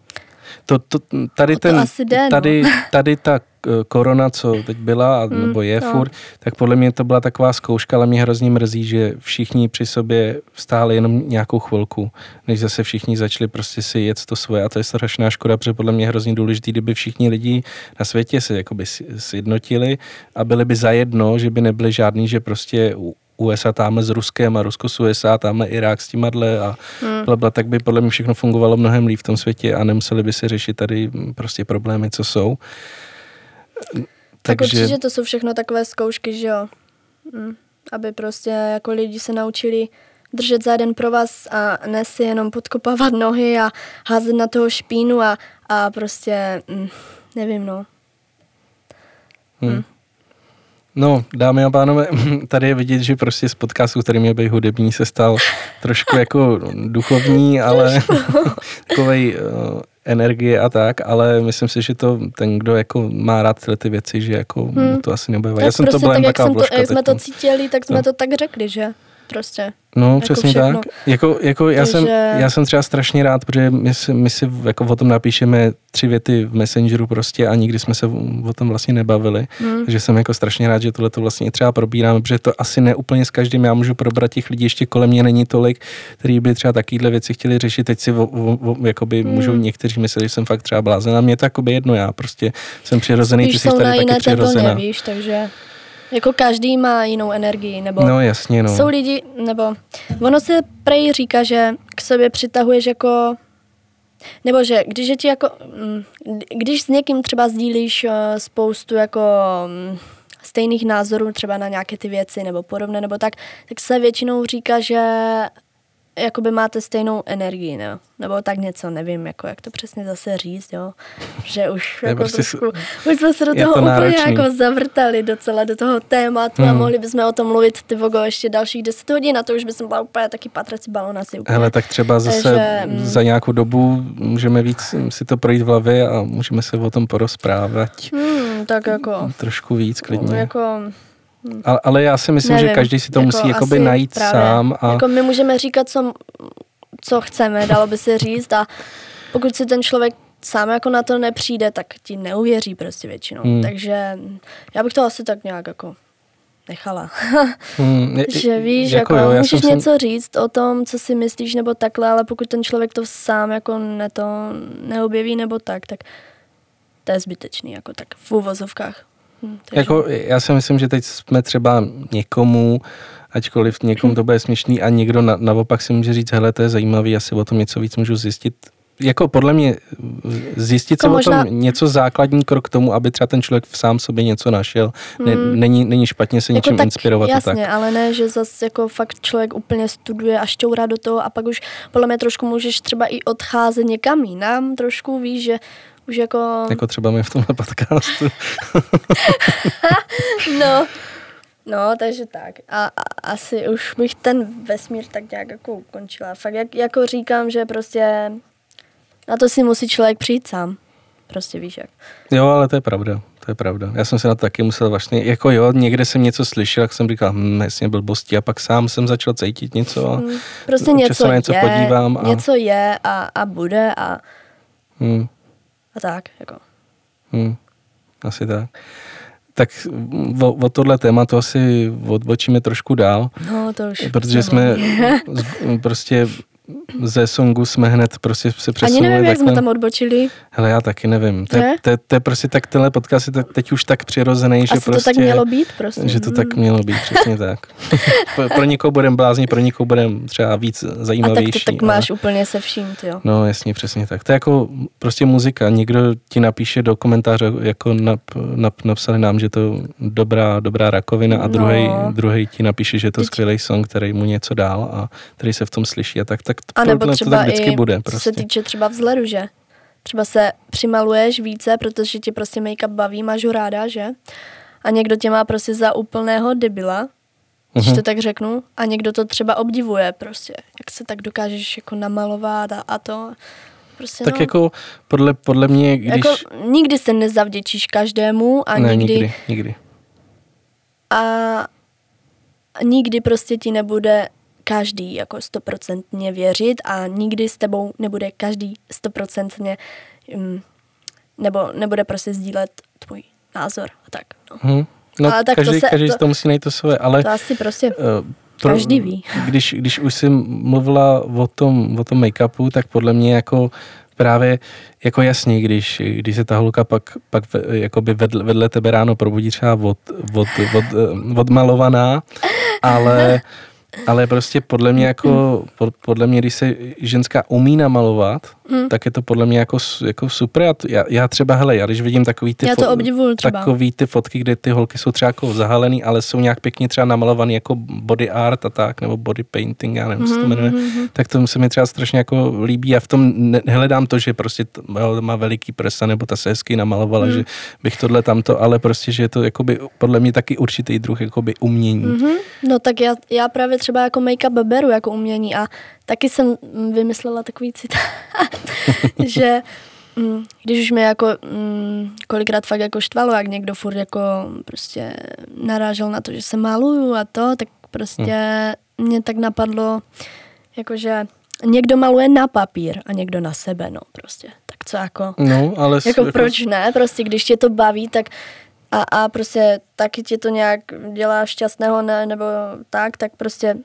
To, to, tady, no, to ten, jde, no. tady, tady ta korona, co teď byla, mm, nebo je no. furt, tak podle mě to byla taková zkouška, ale mě hrozně mrzí, že všichni při sobě stáli jenom nějakou chvilku, než zase všichni začali prostě si jet to svoje a to je strašná škoda, protože podle mě je hrozně důležité, kdyby všichni lidi na světě se jakoby sjednotili a byli by zajedno, že by nebyli žádný, že prostě USA tamhle s Ruskem a Rusko s USA, tamhle Irák s tímhle a hmm. blabla, tak by podle mě všechno fungovalo mnohem líp v tom světě a nemuseli by si řešit tady prostě problémy, co jsou. Tak Takže... určitě to jsou všechno takové zkoušky, že jo. Hmm. Aby prostě jako lidi se naučili držet za jeden pro vás a ne si jenom podkopávat nohy a házet na toho špínu a, a prostě, hm, nevím no. Hmm. Hmm. No, dámy a pánové, tady je vidět, že prostě z podcastu, který měl být hudební, se stal trošku jako duchovní, ale takovej uh, energie a tak, ale myslím si, že to ten, kdo jako má rád tyhle ty věci, že jako hmm. to asi nebude. Já jsem prostě to tak, jak, jsem to, jak jsme to cítili, tak jsme no. to tak řekli, že prostě. No, jako přesně všechno. tak. Jako, jako já, jsem, já jsem třeba strašně rád, protože my si, my si jako o tom napíšeme tři věty v Messengeru prostě a nikdy jsme se o tom vlastně nebavili. Hmm. Takže jsem jako strašně rád, že tohle to vlastně třeba probíráme, protože to asi ne úplně s každým. Já můžu probrat těch lidí, ještě kolem mě není tolik, kteří by třeba takovéhle věci chtěli řešit. Teď si o, o, o, jakoby hmm. můžou někteří myslet, že jsem fakt třeba blázen. A mě to jakoby jedno, já prostě jsem přirozený, Spíš ty jsi tady taky přirozená. Víš, takže... Jako každý má jinou energii, nebo no, jasně, no. jsou lidi, nebo ono se prej říká, že k sobě přitahuješ jako nebo že když je ti jako, mm, když s někým třeba sdílíš eh, spoustu jako mm, stejných názorů třeba na nějaké ty věci nebo podobné nebo tak, tak se většinou říká, že jakoby máte stejnou energii, no. nebo tak něco, nevím, jako jak to přesně zase říct, jo, že už jako prostě trošku, už jsme se do toho to úplně náročný. jako zavrtali docela do toho tématu hmm. a mohli bychom o tom mluvit ty vogo ještě dalších 10 hodin a to už bychom byla úplně taky patrací balon asi úplně. Hele, tak třeba zase Takže, mm. za nějakou dobu můžeme víc si to projít v hlavě a můžeme se o tom porozprávat. Hmm, tak jako. Trošku víc klidně. Jako, ale, ale já si myslím, Nevím, že každý si to jako musí jakoby najít právě. sám. A... Jako my můžeme říkat, co, co chceme, dalo by se říct a pokud si ten člověk sám jako na to nepřijde, tak ti neuvěří prostě většinou. Hmm. Takže já bych to asi tak nějak jako nechala. hmm, je, že víš, jako, jako jo, můžeš jsem něco říct o tom, co si myslíš nebo takhle, ale pokud ten člověk to sám jako ne to neobjeví nebo tak, tak to je zbytečný, jako tak v úvozovkách. Hmm, jako, já si myslím, že teď jsme třeba někomu, ačkoliv někomu to bude směšný a někdo na, naopak si může říct, hele, to je zajímavý, asi o tom něco víc můžu zjistit. Jako podle mě zjistit jako se možná... o tom něco základní krok k tomu, aby třeba ten člověk v sám sobě něco našel. Hmm. Ne, není, není špatně se jako něčím tak, inspirovat. Jasně, tak. ale ne, že zase jako fakt člověk úplně studuje a šťourá do toho a pak už podle mě trošku můžeš třeba i odcházet někam jinam, trošku víš, že už jako... Jako třeba my v tomhle podcastu. no, no, takže tak. A, a asi už bych ten vesmír tak nějak jako ukončila. Fakt jak, jako říkám, že prostě na to si musí člověk přijít sám. Prostě víš jak. Jo, ale to je pravda. To je pravda. Já jsem se na to taky musel vlastně, jako jo, někde jsem něco slyšel, jak jsem říkal, hm, jasně blbosti a pak sám jsem začal cítit něco a hmm, prostě něco se na něco je, podívám. A... Něco je a, a bude a hmm a tak, jako. Hmm, asi tak. Tak o, o tohle tématu asi odbočíme trošku dál. No, to už. Protože jsme prostě ze songu jsme hned prostě se přesunuli. Ani nevím, jak jsme tam odbočili. Hele, já taky nevím. To, je, to, to je prostě tak, tenhle podcast je teď už tak přirozený, že Asi prostě... to tak mělo být prostě. Že to tak mělo být, přesně tak. pro někoho budem blázni, pro někoho budem třeba víc zajímavější. A tak to tak máš ale... úplně se vším, ty jo. No jasně, přesně tak. To je jako prostě muzika. Někdo ti napíše do komentáře, jako nap, nap, napsali nám, že to dobrá, dobrá rakovina a druhý no. druhý ti napíše, že je to skvělý song, který mu něco dál a který se v tom slyší a tak, tak a nebo třeba to i, bude. Prostě. co se týče třeba vzhledu, že? Třeba se přimaluješ více, protože ti prostě make-up baví, máš ho ráda, že? A někdo tě má prostě za úplného debila, když uh-huh. to tak řeknu, a někdo to třeba obdivuje prostě, jak se tak dokážeš jako namalovat a, a to. Prostě tak no. jako podle, podle mě, když... Jako nikdy se nezavděčíš každému a ne, nikdy... nikdy, nikdy. A nikdy prostě ti nebude každý jako stoprocentně věřit a nikdy s tebou nebude každý stoprocentně um, nebo nebude prostě sdílet tvůj názor a tak. No, hmm. no ale tak každý, to se, každý to, to musí najít to své, ale... To asi prostě... Uh, pro, Každý ví. Když, když už jsi mluvila o tom, o tom make-upu, tak podle mě jako právě jako jasně, když, když se ta holka pak, pak jakoby vedle, vedle tebe ráno probudí třeba od, od, od, eh, odmalovaná, ale ale prostě podle mě jako, podle mě, když se ženská umí namalovat, hmm. tak je to podle mě jako, jako super. Já, já, já třeba, hele, já když vidím takový ty, já to obdivuju třeba. takový ty fotky, kde ty holky jsou třeba jako zahalený, ale jsou nějak pěkně třeba namalovaný jako body art a tak, nebo body painting, já nevím, co to hmm, jmenuje, hmm. tak to se mi třeba strašně jako líbí. Já v tom nehledám to, že prostě má veliký prsa, nebo ta se hezky namalovala, hmm. že bych tohle tamto, ale prostě, že je to jakoby, podle mě taky určitý druh jakoby umění. Hmm. No tak já, já právě třeba jako make-up beru jako umění a taky jsem vymyslela takový citát, že mm, když už mě jako mm, kolikrát fakt jako štvalo, jak někdo furt jako prostě narážel na to, že se maluju a to, tak prostě hmm. mě tak napadlo, jakože někdo maluje na papír a někdo na sebe, no prostě. Tak co jako, no, ale jako, jako proč ne, prostě když tě to baví, tak a, a prostě taky tě to nějak dělá šťastného ne, nebo tak, tak prostě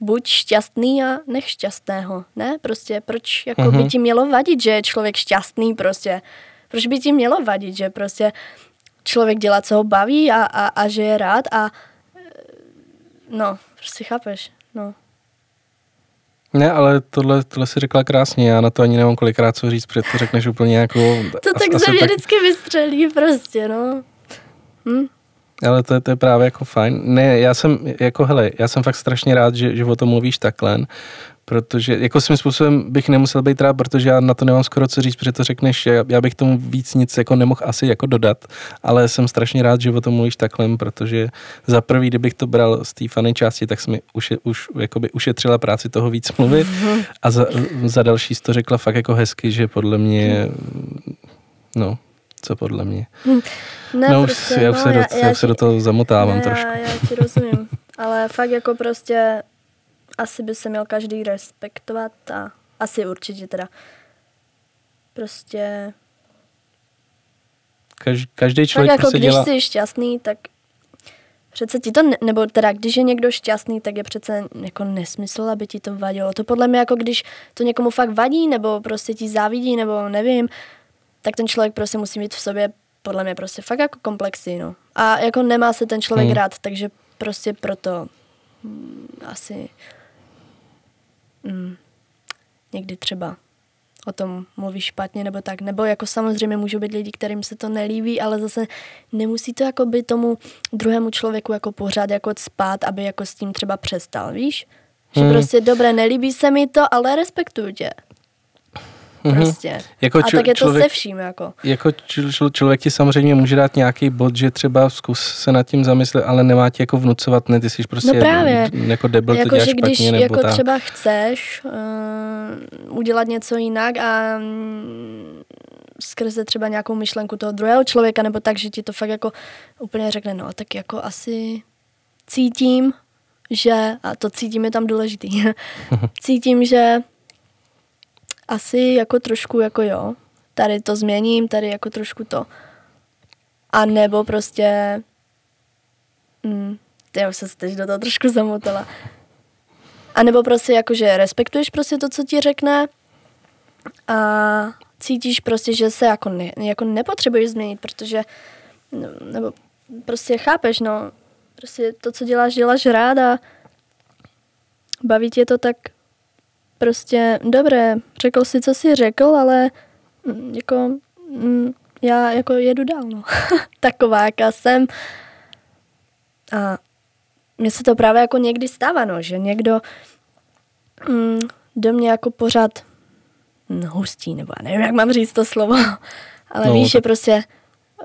buď šťastný a nech šťastného, ne? Prostě proč jako uh-huh. by mhm. ti mělo vadit, že je člověk šťastný prostě? Proč by ti mělo vadit, že prostě člověk dělá, co ho baví a, a, a že je rád a no, prostě chápeš, no. Ne, ale tohle, tohle si řekla krásně, já na to ani nemám kolikrát co říct, protože to řekneš úplně jako... To tak ze mě tak... vždycky vystřelí prostě, no. Hm? Ale to, to je právě jako fajn. Ne, já jsem, jako hele, já jsem fakt strašně rád, že, že o tom mluvíš takhle, protože jako svým způsobem bych nemusel být rád, protože já na to nemám skoro co říct, protože to řekneš, já, já bych tomu víc nic jako nemohl asi jako dodat, ale jsem strašně rád, že o tom mluvíš takhle, protože za prvý, kdybych to bral z té fany části, tak jsme už, už jakoby ušetřila práci toho víc mluvit a za, za další to řekla fakt jako hezky, že podle mě no, co podle mě. Hm. Ne, no, prostě, já, už no, se, do, já, já, se do toho zamotávám ne, trošku. Já, já ti rozumím, ale fakt jako prostě asi by se měl každý respektovat a asi určitě teda prostě Kaž, každý člověk tak jako prostě když dělá... jsi šťastný, tak přece ti to, ne, nebo teda když je někdo šťastný, tak je přece jako nesmysl, aby ti to vadilo. To podle mě jako když to někomu fakt vadí, nebo prostě ti závidí, nebo nevím, tak ten člověk prostě musí mít v sobě podle mě prostě fakt jako komplexy, no. A jako nemá se ten člověk hmm. rád, takže prostě proto mm, asi mm, někdy třeba o tom mluví špatně nebo tak. Nebo jako samozřejmě můžou být lidi, kterým se to nelíbí, ale zase nemusí to jako by tomu druhému člověku jako pořád jako spát, aby jako s tím třeba přestal, víš? Že hmm. prostě dobré, nelíbí se mi to, ale respektuju tě. Prostě. Mm-hmm. Jako č- a tak je to člověk, se vším. Jako, jako č- člověk ti samozřejmě může dát nějaký bod, že třeba zkus se nad tím zamyslet, ale nemá ti jako vnucovat, ne, ty jsi prostě no právě. jako debil, jako, to děláš že když špatně, jako ta... třeba chceš uh, udělat něco jinak a um, skrze třeba nějakou myšlenku toho druhého člověka, nebo tak, že ti to fakt jako úplně řekne, no tak jako asi cítím, že, a to cítím je tam důležitý, cítím, že asi jako trošku jako jo, tady to změním, tady jako trošku to. A nebo prostě, mm, ty už se teď do toho trošku zamotala. A nebo prostě jako, že respektuješ prostě to, co ti řekne a cítíš prostě, že se jako, ne, jako nepotřebuješ změnit, protože no, nebo prostě chápeš, no, prostě to, co děláš, děláš rád a baví tě to, tak prostě dobré, řekl si, co jsi řekl, ale mm, jako mm, já jako jedu dál, no. Taková, jaká jsem. A mně se to právě jako někdy stává, no, že někdo mm, do mě jako pořád no, hustí, nebo já nevím, jak mám říct to slovo, ale no, víš, že prostě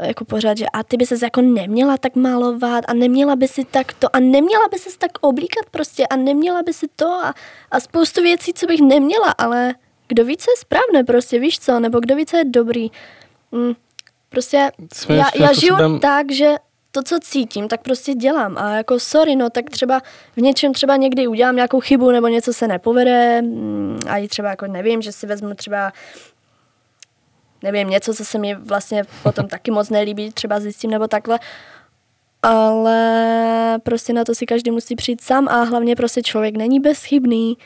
jako pořád, že a ty by se jako neměla tak malovat a neměla by si tak to a neměla by se tak oblíkat prostě a neměla by si to a, a spoustu věcí, co bych neměla, ale kdo více je správné prostě, víš co, nebo kdo více je dobrý. Mm, prostě Jsme já, já žiju způsobem... tak, že to, co cítím, tak prostě dělám. A jako sorry, no tak třeba v něčem třeba někdy udělám nějakou chybu nebo něco se nepovede mm, a i třeba jako nevím, že si vezmu třeba nevím, něco, co se mi vlastně potom taky moc nelíbí, třeba zjistím nebo takhle, ale prostě na to si každý musí přijít sám a hlavně prostě člověk není bezchybný,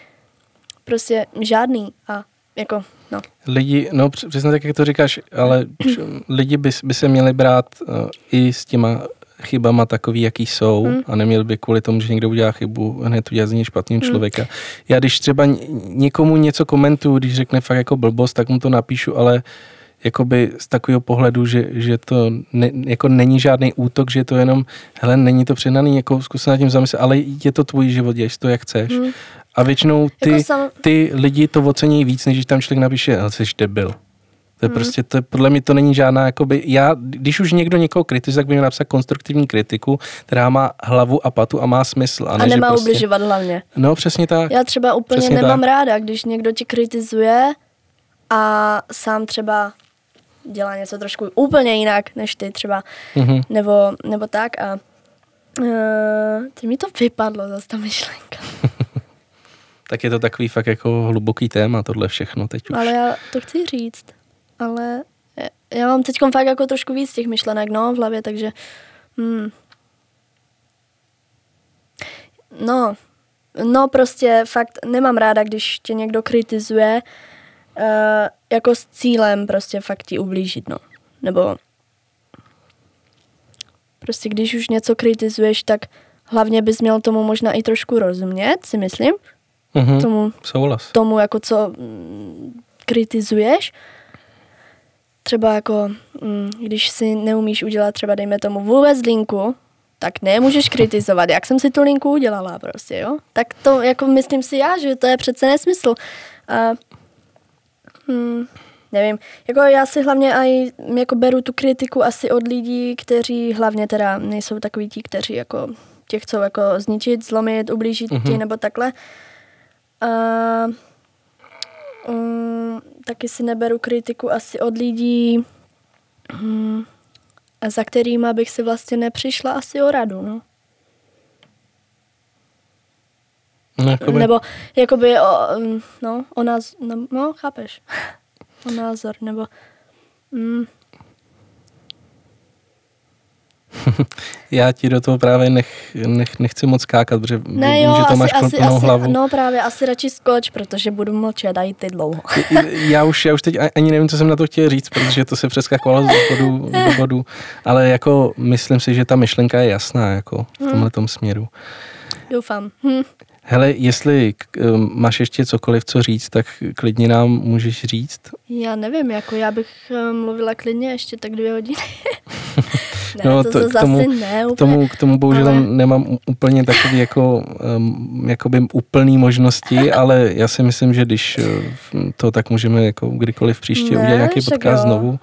prostě žádný a jako, no. Lidi, no přesně tak, jak to říkáš, ale lidi by, by se měli brát uh, i s těma chybama takový, jaký jsou hmm. a neměl by kvůli tomu, že někdo udělá chybu, hned udělat z něj špatného hmm. člověka. Já když třeba někomu něco komentuju, když řekne fakt jako blbost, tak mu to napíšu, ale jakoby z takového pohledu, že, že to ne, jako není žádný útok, že je to jenom, hele, není to přenaný, jako zkus se nad tím zamyslet, ale je to tvůj život, děláš to, jak chceš. Hmm. A většinou ty, jako sam... ty lidi to ocení víc, než když tam člověk napíše, ale jsi debil. To je hmm. prostě, to je, podle mě to není žádná, jakoby, já, když už někdo někoho kritizuje, tak by měl napsat konstruktivní kritiku, která má hlavu a patu a má smysl. A, ne, a nemá prostě, ubližovat hlavně. No, přesně tak. Já třeba úplně přesně nemám tak. ráda, když někdo ti kritizuje a sám třeba dělá něco trošku úplně jinak, než ty třeba, mm-hmm. nebo, nebo tak a uh, ty mi to vypadlo zase ta myšlenka. tak je to takový fakt jako hluboký téma, tohle všechno teď už. Ale já to chci říct, ale já mám teď fakt jako trošku víc těch myšlenek, no, v hlavě, takže hmm. no, no prostě fakt nemám ráda, když tě někdo kritizuje, uh, jako s cílem prostě fakt ti ublížit, no. Nebo prostě když už něco kritizuješ, tak hlavně bys měl tomu možná i trošku rozumět, si myslím. Mm-hmm. Tomu, Souhlas. tomu, jako co mm, kritizuješ. Třeba jako, mm, když si neumíš udělat třeba, dejme tomu, vůbec linku, tak nemůžeš kritizovat, jak jsem si tu linku udělala prostě, jo. Tak to, jako myslím si já, že to je přece nesmysl. A Hmm, nevím, jako já si hlavně aj jako beru tu kritiku asi od lidí, kteří hlavně teda nejsou takový ti, kteří jako tě chcou jako zničit, zlomit, ublížit mm-hmm. ti mhm. nebo takhle. A, um, taky si neberu kritiku asi od lidí, um, za kterými bych si vlastně nepřišla asi o radu, no. No, jakoby... Nebo jakoby o, mm, no, o nás, no, no chápeš, o názor, nebo mm. Já ti do toho právě nech, nech, nechci moc skákat, protože ne, vím, jo, že to asi, máš asi, asi, hlavu. No právě, asi radši skoč, protože budu mlčet a jít ty dlouho. já, už, já už teď ani nevím, co jsem na to chtěl říct, protože to se přeskakovalo z bodu do bodu, ale jako myslím si, že ta myšlenka je jasná jako v hmm. tomhle tom směru. Doufám. Hm. Hele, jestli um, máš ještě cokoliv, co říct, tak klidně nám můžeš říct. Já nevím, jako já bych um, mluvila klidně ještě tak dvě hodiny. ne, no, to, to, k tomu, zase ne, úplně. K tomu, k tomu bohužel ale... nemám úplně takový jako um, jakoby úplný možnosti, ale já si myslím, že když uh, to tak můžeme jako kdykoliv příště ne, udělat nějaký podcast jo. znovu,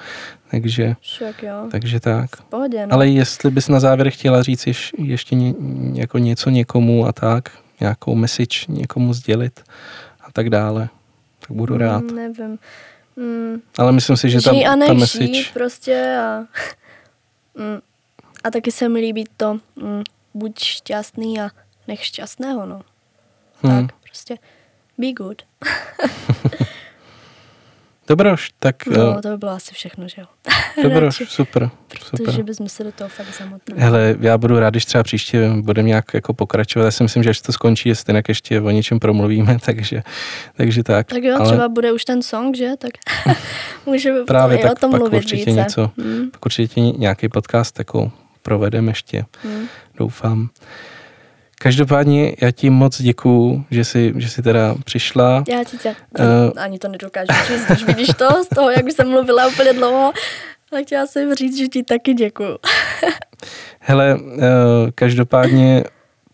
takže, Však jo. takže tak. Pohodě, no. Ale jestli bys na závěr chtěla říct ještě, ještě ně, jako něco někomu a tak, nějakou message někomu sdělit a tak dále, tak budu rád. Mm, nevím. Mm. Ale myslím si, že ta, a ta message... prostě a, mm. a taky se mi líbí to, mm, buď šťastný a nech šťastného, no. Hmm. Tak, prostě be good. Dobroš, tak... No, eh, to by bylo asi všechno, že jo. Dobroš, super. Protože super. bychom se do toho fakt zamotali. Hele, já budu rád, když třeba příště budeme nějak jako pokračovat. Já si myslím, že až to skončí, jestli jinak ještě o něčem promluvíme, takže, takže tak. Tak jo, ale... třeba bude už ten song, že? Tak můžeme Právě, tak o tom pak mluvit určitě více. něco, hmm. pak určitě nějaký podcast jako provedeme ještě, hmm. doufám. Každopádně já ti moc děkuju, že jsi, že jsi teda přišla. Já ti tě, uh, ani to nedokážu říct, když vidíš to, z toho, jak jsem mluvila úplně dlouho, tak chtěla jsem říct, že ti taky děkuju. Hele, uh, každopádně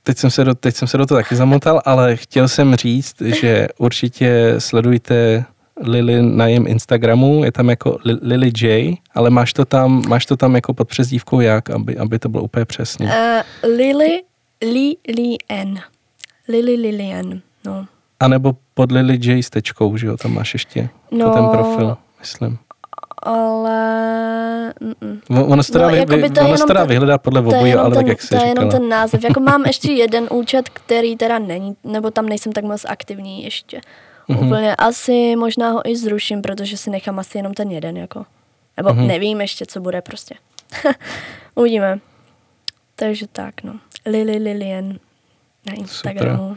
teď jsem, se do, teď jsem se do toho taky zamotal, ale chtěl jsem říct, že určitě sledujte Lily na jejím Instagramu, je tam jako Lily J, ale máš to tam, máš to tam jako pod přezdívkou jak, aby, aby to bylo úplně přesně? Uh, Lily Li Lien. Lily Lilien, no. A nebo pod Lily J s tečkou, že jo, tam máš ještě no, ten profil, myslím. Ale... Ono se teda, no, vy, vy, ono teda vyhledá podle obojí, ale ten, tak jak se To je jenom ten název. Jako mám ještě jeden účet, který teda není, nebo tam nejsem tak moc aktivní ještě. Mm-hmm. Úplně asi možná ho i zruším, protože si nechám asi jenom ten jeden, jako. Nebo mm-hmm. nevím ještě, co bude prostě. Uvidíme. Takže tak, no. Lily Lilien na Instagramu. Super.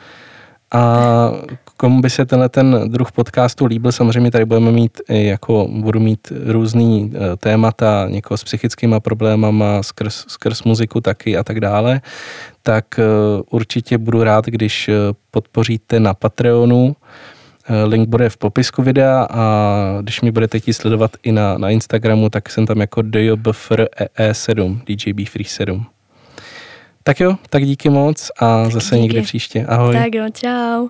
A komu by se tenhle ten druh podcastu líbil, samozřejmě tady budeme mít, jako budu mít různý e, témata, někoho s psychickýma problémama, skrz, skrz muziku taky a tak dále, tak e, určitě budu rád, když e, podpoříte na Patreonu, Link bude v popisku videa a když mi budete chtít sledovat i na, na Instagramu, tak jsem tam jako DJBFRE7, DJB Free 7. Tak jo, tak díky moc a tak zase díky. někdy příště. Ahoj. Tak jo, čau.